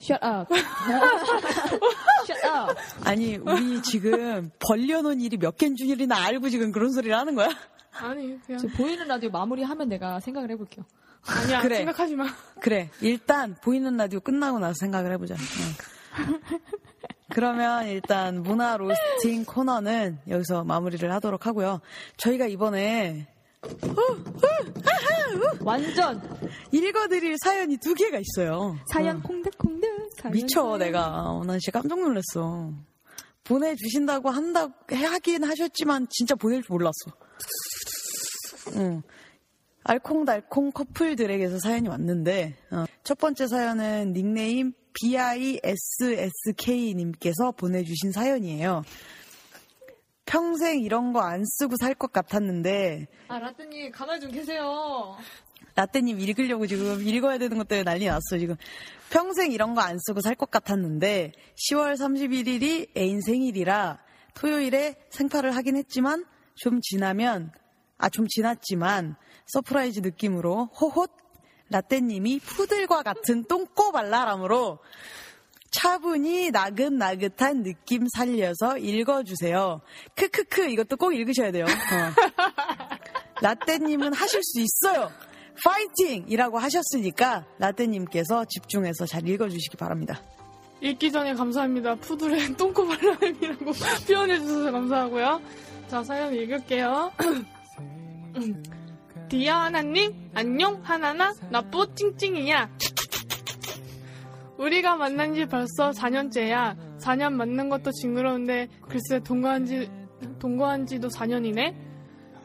Shut up. Shut up. 아니, 우리 지금 벌려놓은 일이 몇 개인 줄이나 알고 지금 그런 소리를 하는 거야? 아니 그냥 저 보이는 라디오 마무리하면 내가 생각을 해볼게요. 아니야 그래. 생각하지 마. 그래. 일단 보이는 라디오 끝나고 나서 생각을 해보자. 응. 그러면 일단 문화 로스팅 코너는 여기서 마무리를 하도록 하고요. 저희가 이번에 완전 읽어드릴 사연이 두 개가 있어요. 사연 어. 콩닥콩닥. 사연 미쳐. 내가. 어, 난 진짜 깜짝 놀랐어. 보내주신다고 한다, 하긴 하셨지만 진짜 보낼 줄 몰랐어. 응. 알콩달콩 커플들에게서 사연이 왔는데, 어, 첫 번째 사연은 닉네임 BISSK님께서 보내주신 사연이에요. 평생 이런 거 안 쓰고 살 것 같았는데, 아, 라떼님, 가만히 좀 계세요. 라떼님 읽으려고 지금 읽어야 되는 것 때문에 난리 났어, 지금. 평생 이런 거 안 쓰고 살 것 같았는데, 10월 31일이 애인 생일이라 토요일에 생파를 하긴 했지만, 좀 지나면, 아, 좀 지났지만, surprise 느낌으로 호홑 라떼님이 푸들과 같은 똥꼬 발랄함으로 차분히 나긋나긋한 느낌 살려서 읽어주세요. 크크크 이것도 꼭 읽으셔야 돼요. 어. 라떼님은 하실 수 있어요. 파이팅! 이라고 하셨으니까 라떼님께서 집중해서 잘 읽어주시기 바랍니다. 읽기 전에 감사합니다. 푸들의 똥꼬발람이라고 표현해주셔서 감사하고요. 자, 사연 읽을게요. 디아 하나님, 안녕, 하나나, 나 뽀 찡찡이야. 우리가 만난 지 벌써 4년째야. 4년 만난 것도 징그러운데, 글쎄, 동거한 지, 동거한 지도 4년이네?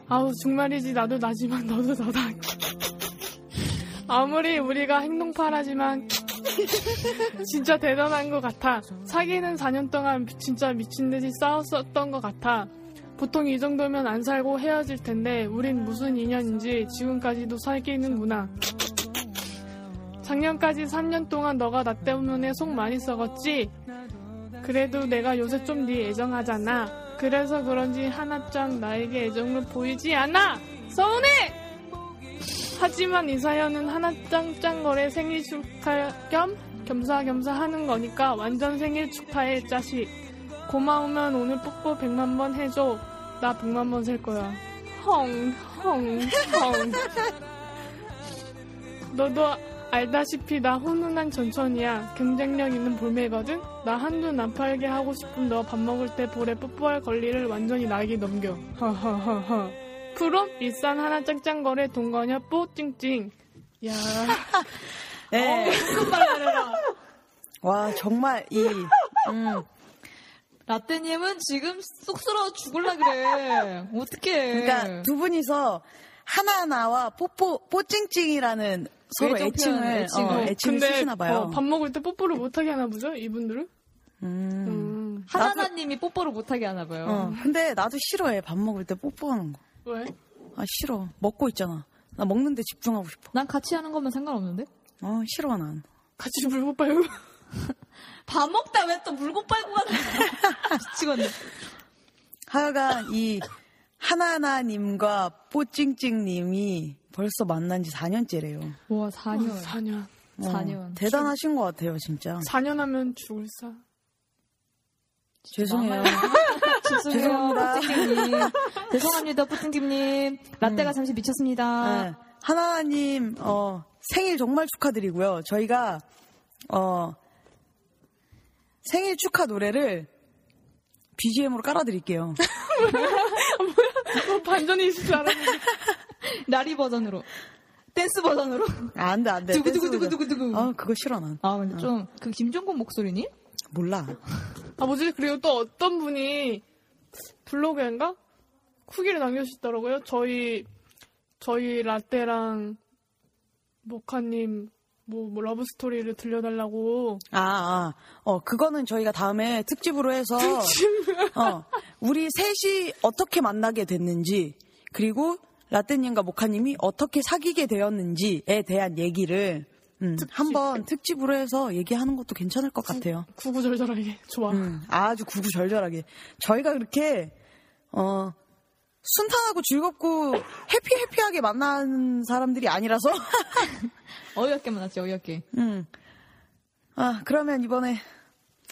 아우, 정말이지, 나도 나지만 너도 너다. 아무리 우리가 행동파라지만, 진짜 대단한 것 같아. 사귀는 4년 동안 진짜 미친 듯이 싸웠었던 것 같아. 보통 이 정도면 안 살고 헤어질 텐데 우린 무슨 인연인지 지금까지도 사귀는구나. 작년까지 3년 동안 너가 나 때문에 속 많이 썩었지? 그래도 내가 요새 좀 네 애정하잖아. 그래서 그런지 하나짱 나에게 애정을 보이지 않아! 서운해! 하지만 이 사연은 하나짱 짱거래 생일 축하 겸 겸사겸사 하는 거니까 완전 생일 축하해 짜식. 고마우면 오늘 뽀뽀 100만 번 해줘. 나 100만 번 셀 거야. 헝, 헝, 헝. 너도 알다시피 나 훈훈한 전천이야. 경쟁력 있는 볼매거든? 나 한눈 안 팔게 하고 싶은 너 밥 먹을 때 볼에 뽀뽀할 권리를 완전히 나에게 넘겨. 허허허허. 그럼 비싼 하나 짱짱거래 동거녀 뽀 찡찡. 야, 네. 말해라. 와, 정말 이, 음, 라떼님은 지금 쑥스러워 죽을라 그래. 어떡해. 그러니까 두 분이서 하나하나와 뽀뽀, 뽀찡찡이라는 서로 애칭을, 애칭을. 어, 애칭을 근데 쓰시나 봐요. 어, 밥 먹을 때 뽀뽀를 못하게 하나 보죠? 이분들은? 음. 음, 하나나님이 뽀뽀를 못하게 하나 봐요. 어, 근데 나도 싫어해. 밥 먹을 때 뽀뽀하는 거. 왜? 아, 싫어. 먹고 있잖아. 나 먹는데 집중하고 싶어. 난 같이 하는 거면 상관없는데? 어, 싫어, 난. 같이 물고 빨고. 밥 먹다 왜 또 물고 빨고 가는 거야? 미치겠네. 하여간 이 하나하나님과 뽀찡찡님이 벌써 만난 지 4년째래요. 와, 4년. 4년. 4년. 대단하신 것 같아요, 진짜. 4년 하면 죽을 사. 죄송해요. 죄송해요, 죄송합니다. 뿌팅님. 죄송합니다, 뿌팅님님. 라떼가 잠시 미쳤습니다. 네. 하나하나님, 어, 생일 정말 축하드리고요. 저희가, 어, 생일 축하 노래를 BGM으로 깔아드릴게요. 어, 반전이 있을 줄 알았는데. 라리 버전으로. 댄스 버전으로. 아, 안 돼, 안 돼. 두구두구두구두구두구. 아, 그거 싫어, 난. 아, 근데 좀, 그 김종국 목소리니? 몰라. 아, 뭐지? 그리고 또 어떤 분이 블로그인가? 후기를 남겨주시더라고요. 저희, 저희 라떼랑 모카님, 뭐, 뭐 love story를 들려달라고. 아, 아, 어, 그거는 저희가 다음에 특집으로 해서, 어, 우리 셋이 어떻게 만나게 됐는지, 그리고 라떼님과 모카님이 어떻게 사귀게 되었는지에 대한 얘기를, 음, 한번 특집으로 해서 얘기하는 것도 괜찮을 것 같아요. 구구절절하게. 좋아. 음, 아주 구구절절하게. 저희가 그렇게, 어, 순탄하고 즐겁고 해피해피하게 만나는 사람들이 아니라서, 어이없게 만났지, 어이없게. 음. 아, 그러면 이번에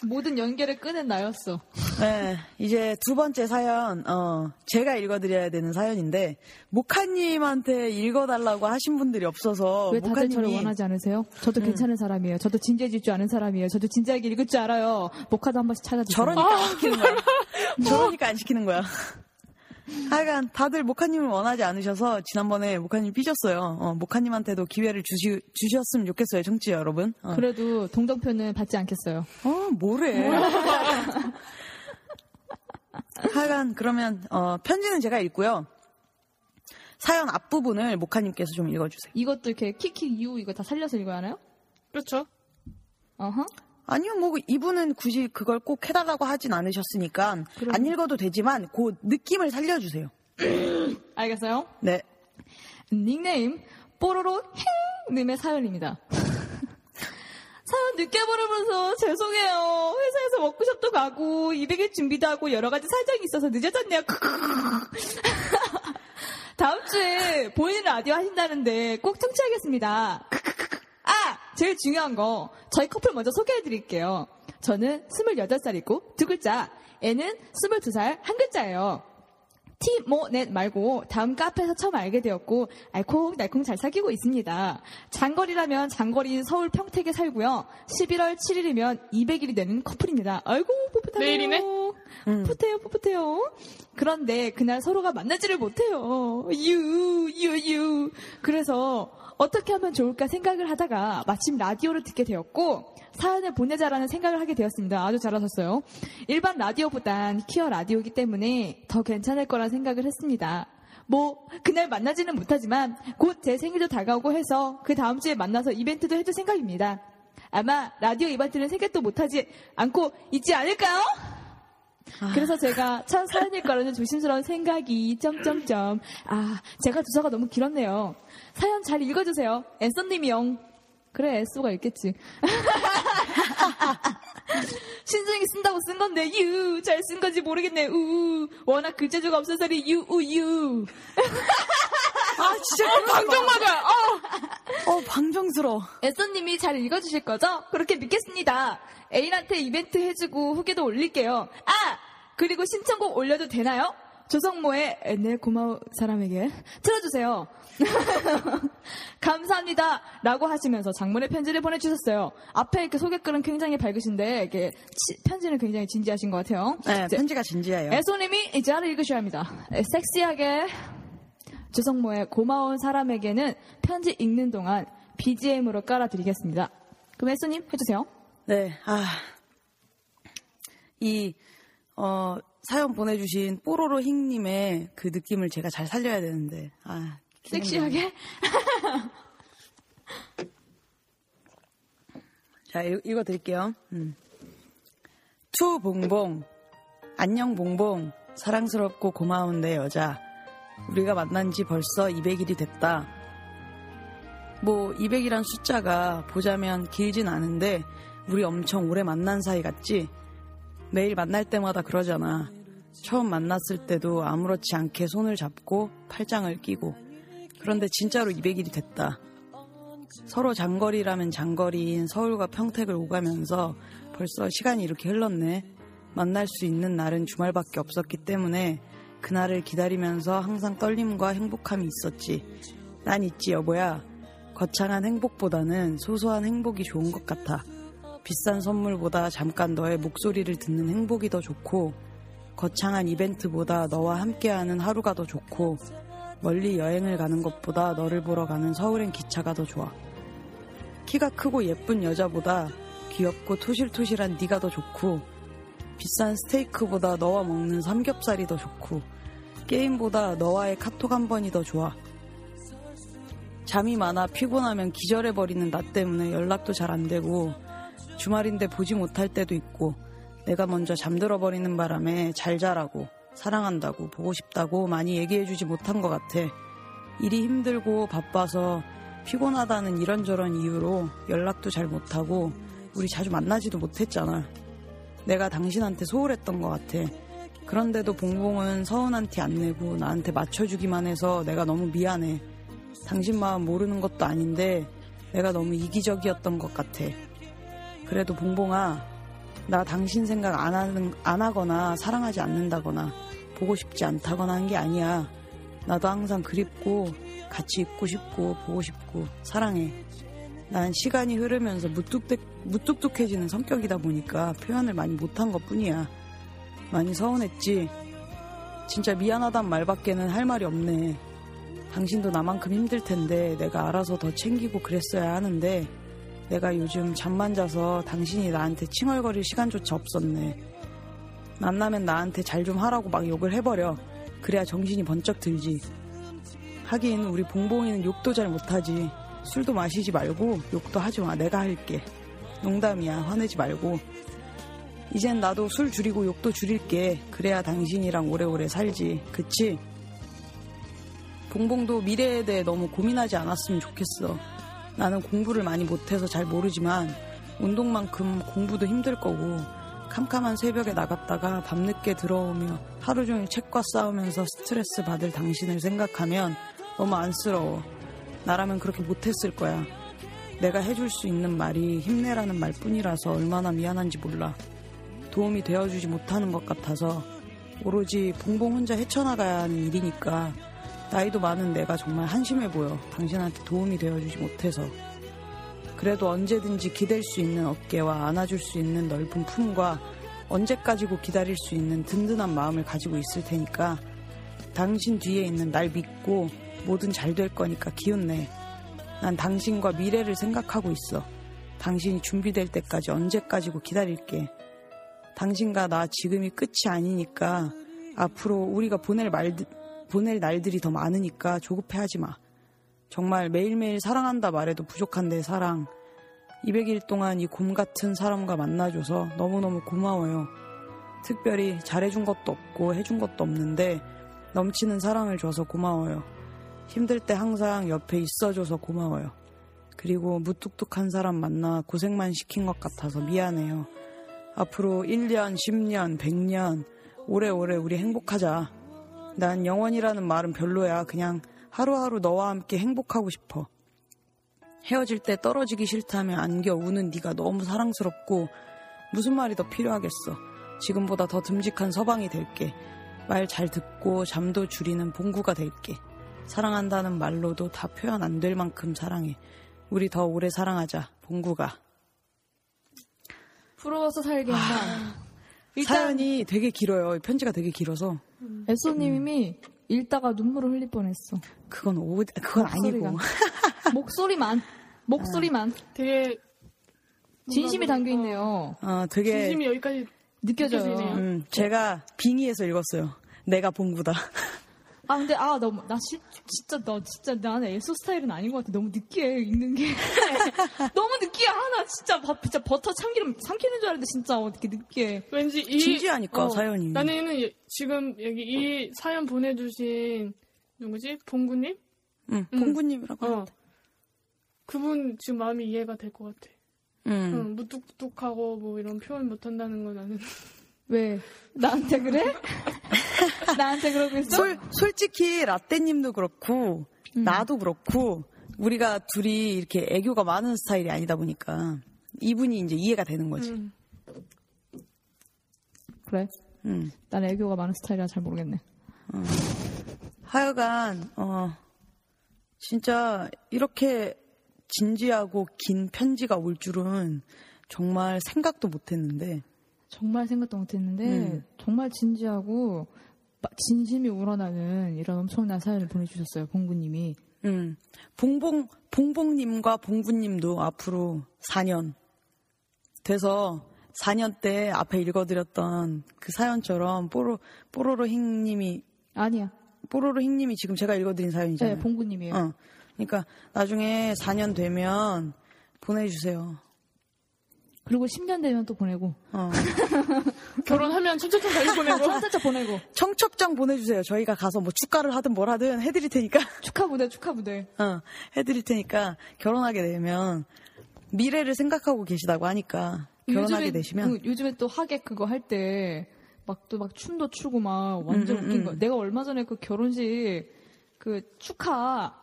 모든 연결을 끄는 나였어. 네, 이제 두 번째 사연, 어, 제가 읽어드려야 되는 사연인데, 모카님한테 읽어달라고 하신 분들이 없어서, 왜 다들 저를 모카님이, 원하지 않으세요? 저도 괜찮은 사람이에요. 저도 진지해질 줄 아는 사람이에요. 저도 진지하게 읽을 줄 알아요. 모카도 한 번씩 찾아주세요. 저러니까 안 시키는 거야. 저러니까 안 시키는 거야. 하여간 다들 모카님을 원하지 않으셔서, 지난번에 모카님 삐졌어요. 어, 모카님한테도 기회를 주시, 주셨으면 좋겠어요, 청취자 여러분. 어, 그래도 동정표는 받지 않겠어요. 어 뭐래. 하여간 그러면 어, 편지는 제가 읽고요. 사연 앞부분을 모카님께서 좀 읽어주세요. 이것도 이렇게 키키 이후 이거 다 살려서 읽어야 하나요? 그렇죠. 어허. 아니요, 뭐 이분은 굳이 그걸 꼭 해달라고 하진 않으셨으니까 안 읽어도 되지만 그 느낌을 살려주세요. 알겠어요. 네. 닉네임 뽀로로 행님의 사연입니다. 사연 늦게 보내면서 죄송해요. 회사에서 워크숍도 가고 200일 준비도 하고 여러 가지 사정이 있어서 늦어졌네요. 다음 주에 보이는 라디오 하신다는데 꼭 청취하겠습니다. 아! 제일 중요한 거 저희 커플 먼저 소개해 드릴게요. 저는 28살이고 두 글자, 애는 22살 한 글자예요. 티모넷 말고 다음 카페에서 처음 알게 되었고 알콩달콩 잘 사귀고 있습니다. 장거리라면 장거리인 서울 평택에 살고요. 11월 7일이면 200일이 되는 커플입니다. 아이고 풋풋하네요. 내일이네? 풋풋해요 풋풋해요. 그런데 그날 서로가 만나지를 못해요. 유 유, 유. 그래서 어떻게 하면 좋을까 생각을 하다가 마침 라디오를 듣게 되었고 사연을 보내자라는 생각을 하게 되었습니다. 아주 잘하셨어요. 일반 라디오보단 퀴어 라디오이기 때문에 더 괜찮을 거라 생각을 했습니다. 뭐 그날 만나지는 못하지만 곧 제 생일도 다가오고 해서 그 다음 주에 만나서 이벤트도 해줄 생각입니다. 아마 라디오 이벤트는 생각도 못하지 않고 있지 않을까요? 그래서 제가 첫 사연일 거라는 조심스러운 생각이 점점점 아 제가 주사가 너무 길었네요. 사연 잘 읽어주세요. 앤서님이 영. 그래 애쏘가 있겠지. 신중히 쓴다고 쓴 건데 유 잘 쓴 건지 모르겠네 우 워낙 글재주가 없어서리 유우유 아, 진짜 방정 맞아요. 어. 어, 방정스러워. 애써님이 잘 읽어주실 거죠? 그렇게 믿겠습니다. 애인한테 이벤트 해주고 후기도 올릴게요. 아! 그리고 신청곡 올려도 되나요? 조성모의 내 고마운 사람에게 틀어주세요. 감사합니다. 라고 하시면서 장문의 편지를 보내주셨어요. 앞에 이렇게 소개글은 굉장히 밝으신데, 이게 치- 편지는 굉장히 진지하신 것 같아요. 네, 편지가 진지해요. 애소님이 이제 하루 읽으셔야 합니다. 에, 섹시하게 조성모의 고마운 사람에게는 편지 읽는 동안 BGM으로 깔아드리겠습니다. 그럼 애소님 해주세요. 네, 아. 이, 어, 사연 보내주신 뽀로로 힝님의 그 느낌을 제가 잘 살려야 되는데, 아. 섹시하게 자, 읽, 읽어드릴게요. 음. To 봉봉. 안녕 봉봉. 사랑스럽고 고마운 내 여자. 우리가 만난 지 벌써 200일이 됐다. 뭐, 200이란 숫자가 보자면 길진 않은데, 우리 엄청 오래 만난 사이 같지? 매일 만날 때마다 그러잖아. 처음 만났을 때도 아무렇지 않게 손을 잡고 팔짱을 끼고. 그런데 진짜로 200일이 됐다. 서로 장거리라면 장거리인 서울과 평택을 오가면서 벌써 시간이 이렇게 흘렀네. 만날 수 있는 날은 주말밖에 없었기 때문에 그날을 기다리면서 항상 떨림과 행복함이 있었지. 난 있지 여보야. 거창한 행복보다는 소소한 행복이 좋은 것 같아. 비싼 선물보다 잠깐 너의 목소리를 듣는 행복이 더 좋고 거창한 이벤트보다 너와 함께하는 하루가 더 좋고 멀리 여행을 가는 것보다 너를 보러 가는 서울행 기차가 더 좋아. 키가 크고 예쁜 여자보다 귀엽고 토실토실한 네가 더 좋고 비싼 스테이크보다 너와 먹는 삼겹살이 더 좋고 게임보다 너와의 카톡 한 번이 더 좋아. 잠이 많아 피곤하면 기절해버리는 나 때문에 연락도 잘 안 되고 주말인데 보지 못할 때도 있고 내가 먼저 잠들어버리는 바람에 잘 자라고 사랑한다고 보고 싶다고 많이 얘기해주지 못한 것 같아. 일이 힘들고 바빠서 피곤하다는 이런저런 이유로 연락도 잘 못하고 우리 자주 만나지도 못했잖아. 내가 당신한테 소홀했던 것 같아. 그런데도 봉봉은 서운한 티안 내고 나한테 맞춰주기만 해서 내가 너무 미안해. 당신 마음 모르는 것도 아닌데 내가 너무 이기적이었던 것 같아. 그래도 봉봉아, 나 당신 생각 안 하는, 안 하거나 사랑하지 않는다거나 보고 싶지 않다거나 한 게 아니야. 나도 항상 그립고 같이 있고 싶고 보고 싶고 사랑해. 난 시간이 흐르면서 무뚝뚝, 무뚝뚝해지는 성격이다 보니까 표현을 많이 못한 것 뿐이야. 많이 서운했지. 진짜 미안하단 말밖에는 할 말이 없네. 당신도 나만큼 힘들 텐데 내가 알아서 더 챙기고 그랬어야 하는데 내가 요즘 잠만 자서 당신이 나한테 칭얼거릴 시간조차 없었네. 만나면 나한테 잘 좀 하라고 막 욕을 해버려. 그래야 정신이 번쩍 들지. 하긴 우리 봉봉이는 욕도 잘 못하지. 술도 마시지 말고 욕도 하지 마. 내가 할게. 농담이야. 화내지 말고. 이젠 나도 술 줄이고 욕도 줄일게. 그래야 당신이랑 오래오래 살지. 그치? 봉봉도 미래에 대해 너무 고민하지 않았으면 좋겠어. 나는 공부를 많이 못해서 잘 모르지만 운동만큼 공부도 힘들 거고 캄캄한 새벽에 나갔다가 밤늦게 들어오며 하루 종일 책과 싸우면서 스트레스 받을 당신을 생각하면 너무 안쓰러워. 나라면 그렇게 못했을 거야. 내가 해줄 수 있는 말이 힘내라는 말뿐이라서 얼마나 미안한지 몰라. 도움이 되어주지 못하는 것 같아서 오로지 봉봉 혼자 헤쳐나가야 하는 일이니까 나이도 많은 내가 정말 한심해 보여. 당신한테 도움이 되어주지 못해서. 그래도 언제든지 기댈 수 있는 어깨와 안아줄 수 있는 넓은 품과 언제까지고 기다릴 수 있는 든든한 마음을 가지고 있을 테니까 당신 뒤에 있는 날 믿고 뭐든 잘 될 거니까 기운내. 난 당신과 미래를 생각하고 있어. 당신이 준비될 때까지 언제까지고 기다릴게. 당신과 나 지금이 끝이 아니니까 앞으로 우리가 보낼 말 보낼 날들이 더 많으니까 조급해하지 마. 정말 매일매일 사랑한다 말해도 부족한 내 사랑. 200일 동안 이 곰 같은 사람과 만나줘서 너무너무 고마워요. 특별히 잘해준 것도 없고 해준 것도 없는데 넘치는 사랑을 줘서 고마워요. 힘들 때 항상 옆에 있어줘서 고마워요. 그리고 무뚝뚝한 사람 만나 고생만 시킨 것 같아서 미안해요. 앞으로 1년, 10년, 100년, 오래오래 우리 행복하자. 난 영원이라는 말은 별로야. 그냥 하루하루 너와 함께 행복하고 싶어. 헤어질 때 떨어지기 싫다면 안겨 우는 네가 너무 사랑스럽고 무슨 말이 더 필요하겠어. 지금보다 더 듬직한 서방이 될게. 말 잘 듣고 잠도 줄이는 봉구가 될게. 사랑한다는 말로도 다 표현 안 될 만큼 사랑해. 우리 더 오래 사랑하자. 봉구가. 부러워서 살겠나. 일단 사연이 되게 길어요. 편지가 되게 길어서. 애쏘님이 읽다가 눈물을 흘릴 뻔했어. 그건 오, 그건 아니고. 목소리만 목소리만 되게 진심이 담겨 있네요. 어, 되게 진심이 여기까지 느껴져요. 음, 제가 빙의해서 읽었어요. 내가 봉구다. 아 근데 아 너무 나 시, 진짜 나 진짜 나는 애소 스타일은 아닌 것 같아. 너무 느끼해 읽는 게 너무 느끼해. 하나 진짜 밥 진짜 버터 참기름 삼키는 줄 알았는데 진짜 어떻게 느끼해. 왠지 이 진지하니까, 사연이. 나는 예- 지금 여기 이 사연 보내주신 누구지 봉구님? 응, 음. 봉구님이라고. 어. 그분 지금 마음이 이해가 될 것 같아. 응. 응, 무뚝뚝하고 뭐 이런 표현 못한다는 건 나는 왜 나한테 그래? 나한테 그러고 있어? 솔, 솔직히 라떼님도 그렇고 나도 그렇고 우리가 둘이 이렇게 애교가 많은 스타일이 아니다 보니까 이분이 이제 이해가 되는 거지. 음. 그래? 음. 난 애교가 많은 스타일이라 잘 모르겠네. 하여간 어 진짜 이렇게 진지하고 긴 편지가 올 줄은 정말 생각도 못했는데 정말 생각도 못했는데 음. 정말 진지하고 마- 진심이 우러나는 이런 엄청난 사연을 보내주셨어요. 봉구님이. 음, 봉봉, 봉봉님과 봉구님도 앞으로 4년 돼서 4년 때 앞에 읽어드렸던 그 사연처럼 뽀로, 뽀로로 힝님이, 아니야. 뽀로로 힝님이 지금 제가 읽어드린 사연이잖아요. 네, 봉구님이에요. 어. 그러니까 나중에 4년 되면 보내주세요. 그리고 10년 되면 또 보내고. 어. 결혼하면 청첩장 달리 보내고 청첩장 보내고. 청첩장 보내주세요. 저희가 가서 뭐 축가를 하든 뭘 하든 해드릴 테니까. 축하 무대, 축하 무대. 어, 해드릴 테니까 결혼하게 되면 미래를 생각하고 계시다고 하니까 결혼하게 되시면 응, 요즘에 또 하객 그거 할 때 막 또막 춤도 추고 막 완전 음, 음, 웃긴 음. 거. 내가 얼마 전에 그 결혼식 그 축하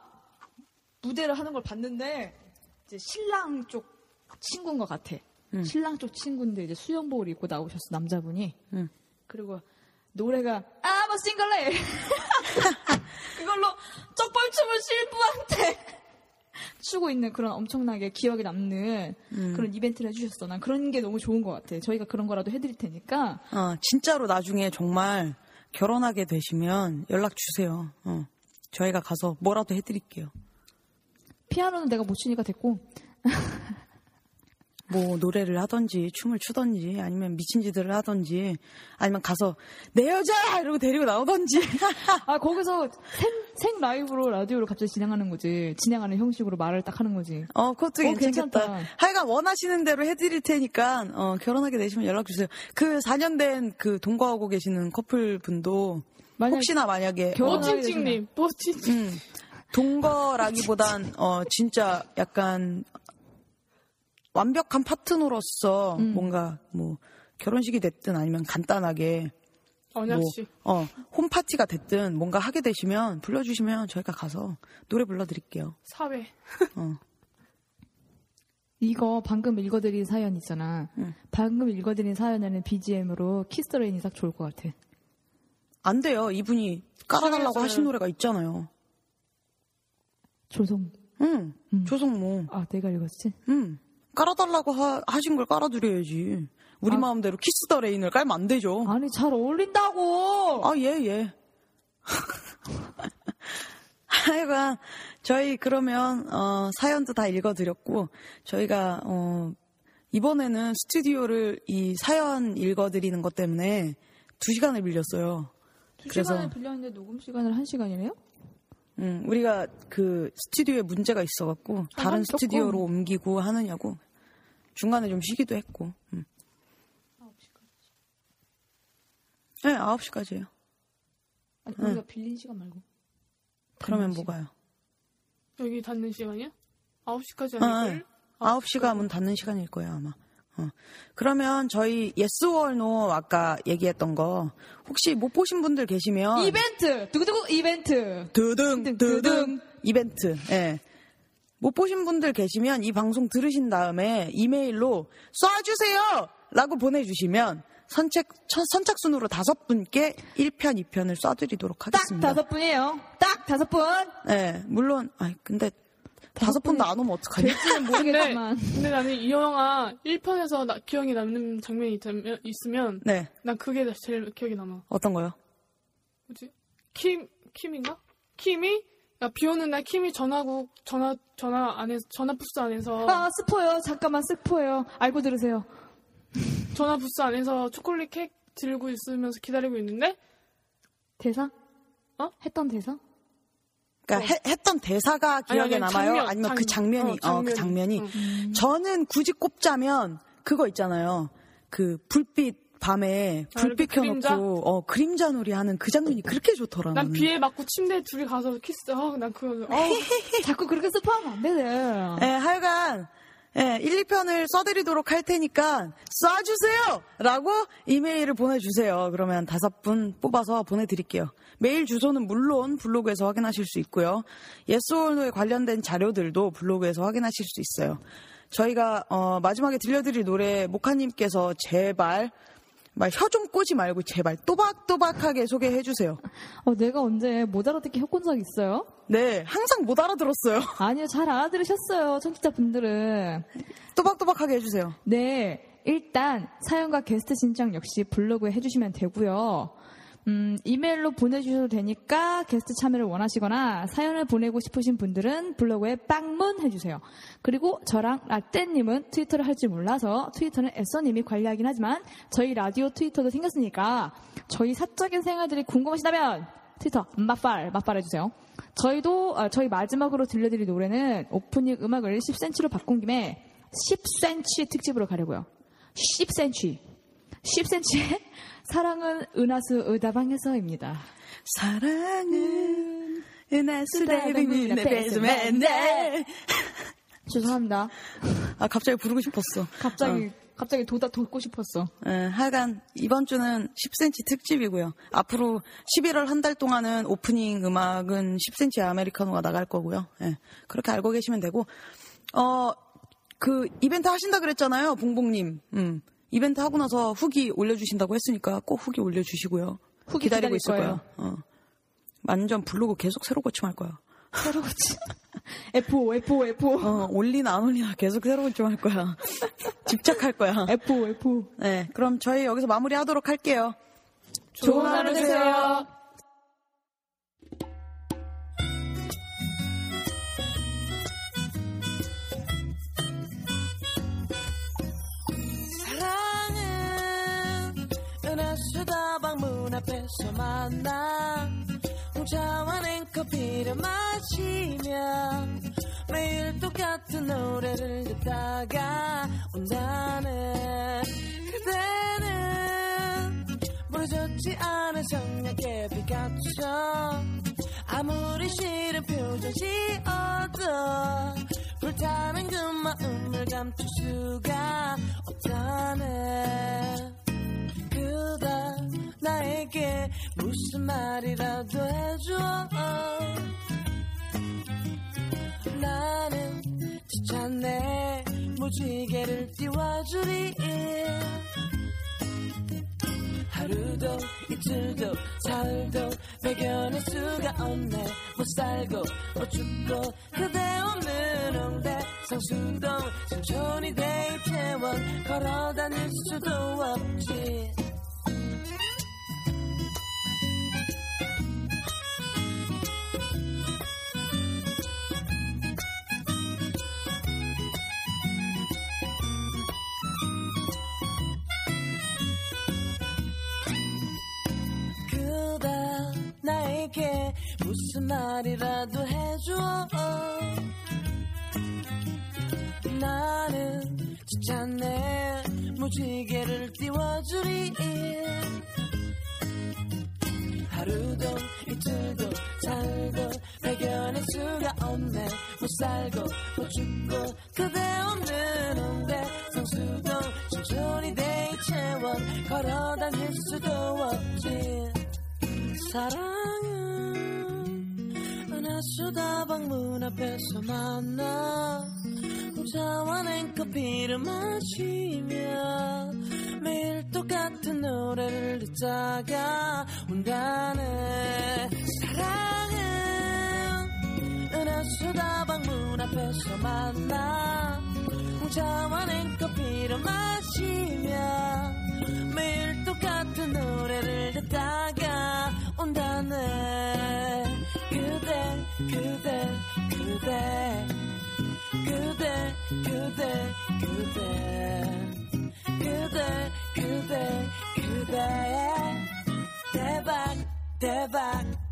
무대를 하는 걸 봤는데 이제 신랑 쪽 친구인 것 같아. 음. 신랑 쪽 친구인데 이제 수영복을 입고 나오셨어 남자분이. 음. 그리고 노래가 I'm a single 이걸로 쩍벌춤을 실부한테 추고 있는 그런 엄청나게 기억에 남는 음. 그런 이벤트를 해주셨어. 난 그런 게 너무 좋은 것 같아. 저희가 그런 거라도 해드릴 테니까. 어, 진짜로 나중에 정말 결혼하게 되시면 연락 주세요. 어. 저희가 가서 뭐라도 해드릴게요. 피아노는 내가 못 치니까 됐고. 뭐 노래를 하던지 춤을 추던지 아니면 미친 짓을 하던지 아니면 가서 내 여자 이러고 데리고 나오던지 아 거기서 생, 생 라이브로 라디오를 갑자기 진행하는 거지. 진행하는 형식으로 말을 딱 하는 거지. 어 그것도 어, 괜찮겠다. 괜찮다. 하여간 원하시는 대로 해드릴 테니까 어, 결혼하게 되시면 연락 주세요. 그 4년 된 그 동거하고 계시는 커플 분도 만약 혹시나 만약에 결혼- 어, 뽀칭칭. 음, 동거라기보단 어 진짜 약간 완벽한 파트너로서 음. 뭔가 뭐 결혼식이 됐든 아니면 간단하게 언약식. 뭐, 어, 홈파티가 됐든 뭔가 하게 되시면 불러주시면 저희가 가서 노래 불러드릴게요. 사회. 어. 이거 방금 읽어드린 사연 있잖아. 응. 방금 읽어드린 사연에는 BGM으로 Kiss Rain이 딱 좋을 것 같아. 안 돼요. 이분이 깔아달라고 싫어했어요. 하신 노래가 있잖아요. 조성. 응, 음. 조성모. 아 내가 읽었지? 응. 깔아달라고 하, 하신 걸 깔아드려야지. 우리 아. 마음대로 Kiss the Rain을 깔면 안 되죠. 아니 잘 어울린다고. 아, 예, 예. 하여간, 저희 그러면, 어, 사연도 다 읽어드렸고, 저희가, 어, 이번에는 스튜디오를 이 사연 읽어드리는 것 때문에 두 시간을 빌렸어요. 두 그래서- 시간을 빌렸는데 녹음 시간을 한 시간이네요? 음, 우리가 그 스튜디오에 문제가 있어갖고, 다른 조금. 스튜디오로 옮기고 하느냐고, 중간에 좀 쉬기도 했고, 음. 네, 9시까지예요. 아니 우리가 빌린 시간 말고. 그러면 닫는 뭐가요? 여기 닫는 시간이야? 9시까지 아, 아닐걸? 9시가 문 닫는 시간일 거예요, 아마. 어. 그러면 저희 yes or no 아까 얘기했던 거 혹시 못 보신 분들 계시면 이벤트 두구두구 이벤트. 드등, 드등 이벤트. 예. 못 보신 분들 계시면 이 방송 들으신 다음에 이메일로 쏴주세요! 라고 보내주시면 선착, 첫- 선착순으로 다섯 분께 1편, 2편을 쏴드리도록 딱 하겠습니다. 다섯 분이에요. 딱 다섯 분. 예, 물론, 아 근데 다섯 분도 안 오면 어떡하냐. 될지는 근데, 모르겠지만. 근데 나는 이 영화 1편에서 나, 기억에 남는 장면이 있다면, 있으면 네, 난 그게 제일 기억에 남아. 어떤 거요? 뭐지? 킴, 킴인가? 킴이? 야, 비 오는 날 킴이 전화국, 전화, 전화 안에서, 전화 부스 안에서, 아 스포요. 잠깐만 스포요. 알고 들으세요. 전화 부스 안에서 초콜릿 케이크 들고 있으면서 기다리고 있는데, 대사? 어? 했던 대사? 그러니까 해- 했던 대사가 기억에 아니, 아니, 남아요? 장면, 아니면 그 장면이, 장면. 어, 그 어, 장면이. 장면이. 저는 굳이 꼽자면 그거 있잖아요. 그 불빛 밤에 아, 불빛 그림자? 켜놓고 어 그림자 놀이 하는 그 장면이 그렇게 좋더라. 난 나는. 비에 맞고 침대에 둘이 가서 키스, 어, 난 그거, 어, 자꾸 그렇게 스포하면 안 되네. 예, 하여간 예, 1, 2편을 써드리도록 할 테니까 쏴주세요! 라고 이메일을 보내주세요. 그러면 다섯 분 뽑아서 보내드릴게요. 메일 주소는 물론 블로그에서 확인하실 수 있고요. 예스올노에 관련된 자료들도 블로그에서 확인하실 수 있어요. 저희가 어, 마지막에 들려드릴 노래 모카님께서 제발 말혀좀 꼬지 말고 제발 또박또박하게 소개해 주세요. 어, 내가 언제 못 알아듣게 혀꼰 적 있어요? 네, 항상 못 알아들었어요. 아니요, 잘 알아들으셨어요, 청취자분들은. 또박또박하게 해주세요. 네, 일단 사연과 게스트 신청 역시 블로그에 해주시면 되고요. 음, 이메일로 보내주셔도 되니까 게스트 참여를 원하시거나 사연을 보내고 싶으신 분들은 블로그에 빵문 해주세요. 그리고 저랑 라떼님은 트위터를 할 줄 몰라서 트위터는 애써님이 관리하긴 하지만 저희 라디오 트위터도 생겼으니까 저희 사적인 생활들이 궁금하시다면 트위터 맛발 맛발 해주세요. 저희도 아, 저희 마지막으로 들려드릴 노래는 오프닝 음악을 10cm로 바꾼 김에 10cm 특집으로 가려고요. 10cm. 10cm의 사랑은 은하수 의다방에서입니다. 사랑은 은하수 내 내배서 맨날. 맨날 죄송합니다. 아 갑자기 부르고 싶었어. 갑자기 갑자기 돋아 돋고 싶었어. 예, 하여간 이번 주는 10cm 특집이고요. 앞으로 11월 한 달 동안은 오프닝 음악은 10cm 아메리카노가 나갈 거고요. 예, 그렇게 알고 계시면 되고 어 그 이벤트 하신다 그랬잖아요, 봉봉님. 음, 이벤트 하고 나서 후기 올려주신다고 했으니까 꼭 후기 올려주시고요. 후기 기다리고 있을 거예요. 거예요. 어. 완전 블로그 계속 새로 고침할 거야. 새로 고치. F5, F5, F5. 어, 올리나 안 올리나 계속 새로 고침할 거야. 집착할 거야. F5, F5. 네, 그럼 저희 여기서 마무리하도록 할게요. 좋은 하루 되세요. 다방 문 앞에서 만나. 홍차와 냉커피를 마시며 매일 똑같은 노래를 듣다가 온다는 그대는 부러졌지 않은 성냥개 피카츄 아무리 싫은 표정 지어도 불타는 그 마음을 감출 수가 없다네. 그다 나에게 무슨 말이라도 해줘. 나는 지쳤네. 무지개를 띄워주리. 하루도 이틀도 사흘도 배겨낼 수가 없네. 못 살고 못 죽고 그대 없는 홍대. 성수동 천천히 데이트원. 걸어다닐 수도 없지 무슨 말이라도 해줘. 나는 지쳤네. 무지개를 띄워주리. 하루도 이틀도 사흘도 발견할 수가 없네. 못 살고 못 죽고 그대 없는 홍대. 성수동 천천히 데이트원. 걸어 다닐 수도 없지. 사랑은 수다방 문 앞에서 만나 혼자와 냉커피를 마시며 매일 똑같은 노래를 듣다가 온다네. 사랑은 은하 수다방 문 앞에서 만나 혼자와 냉커피를 마시며 매일 똑같은 노래를 듣다가 온다네 그대 그대 그대 그대 그대. 그대 그대 그대 대박 대박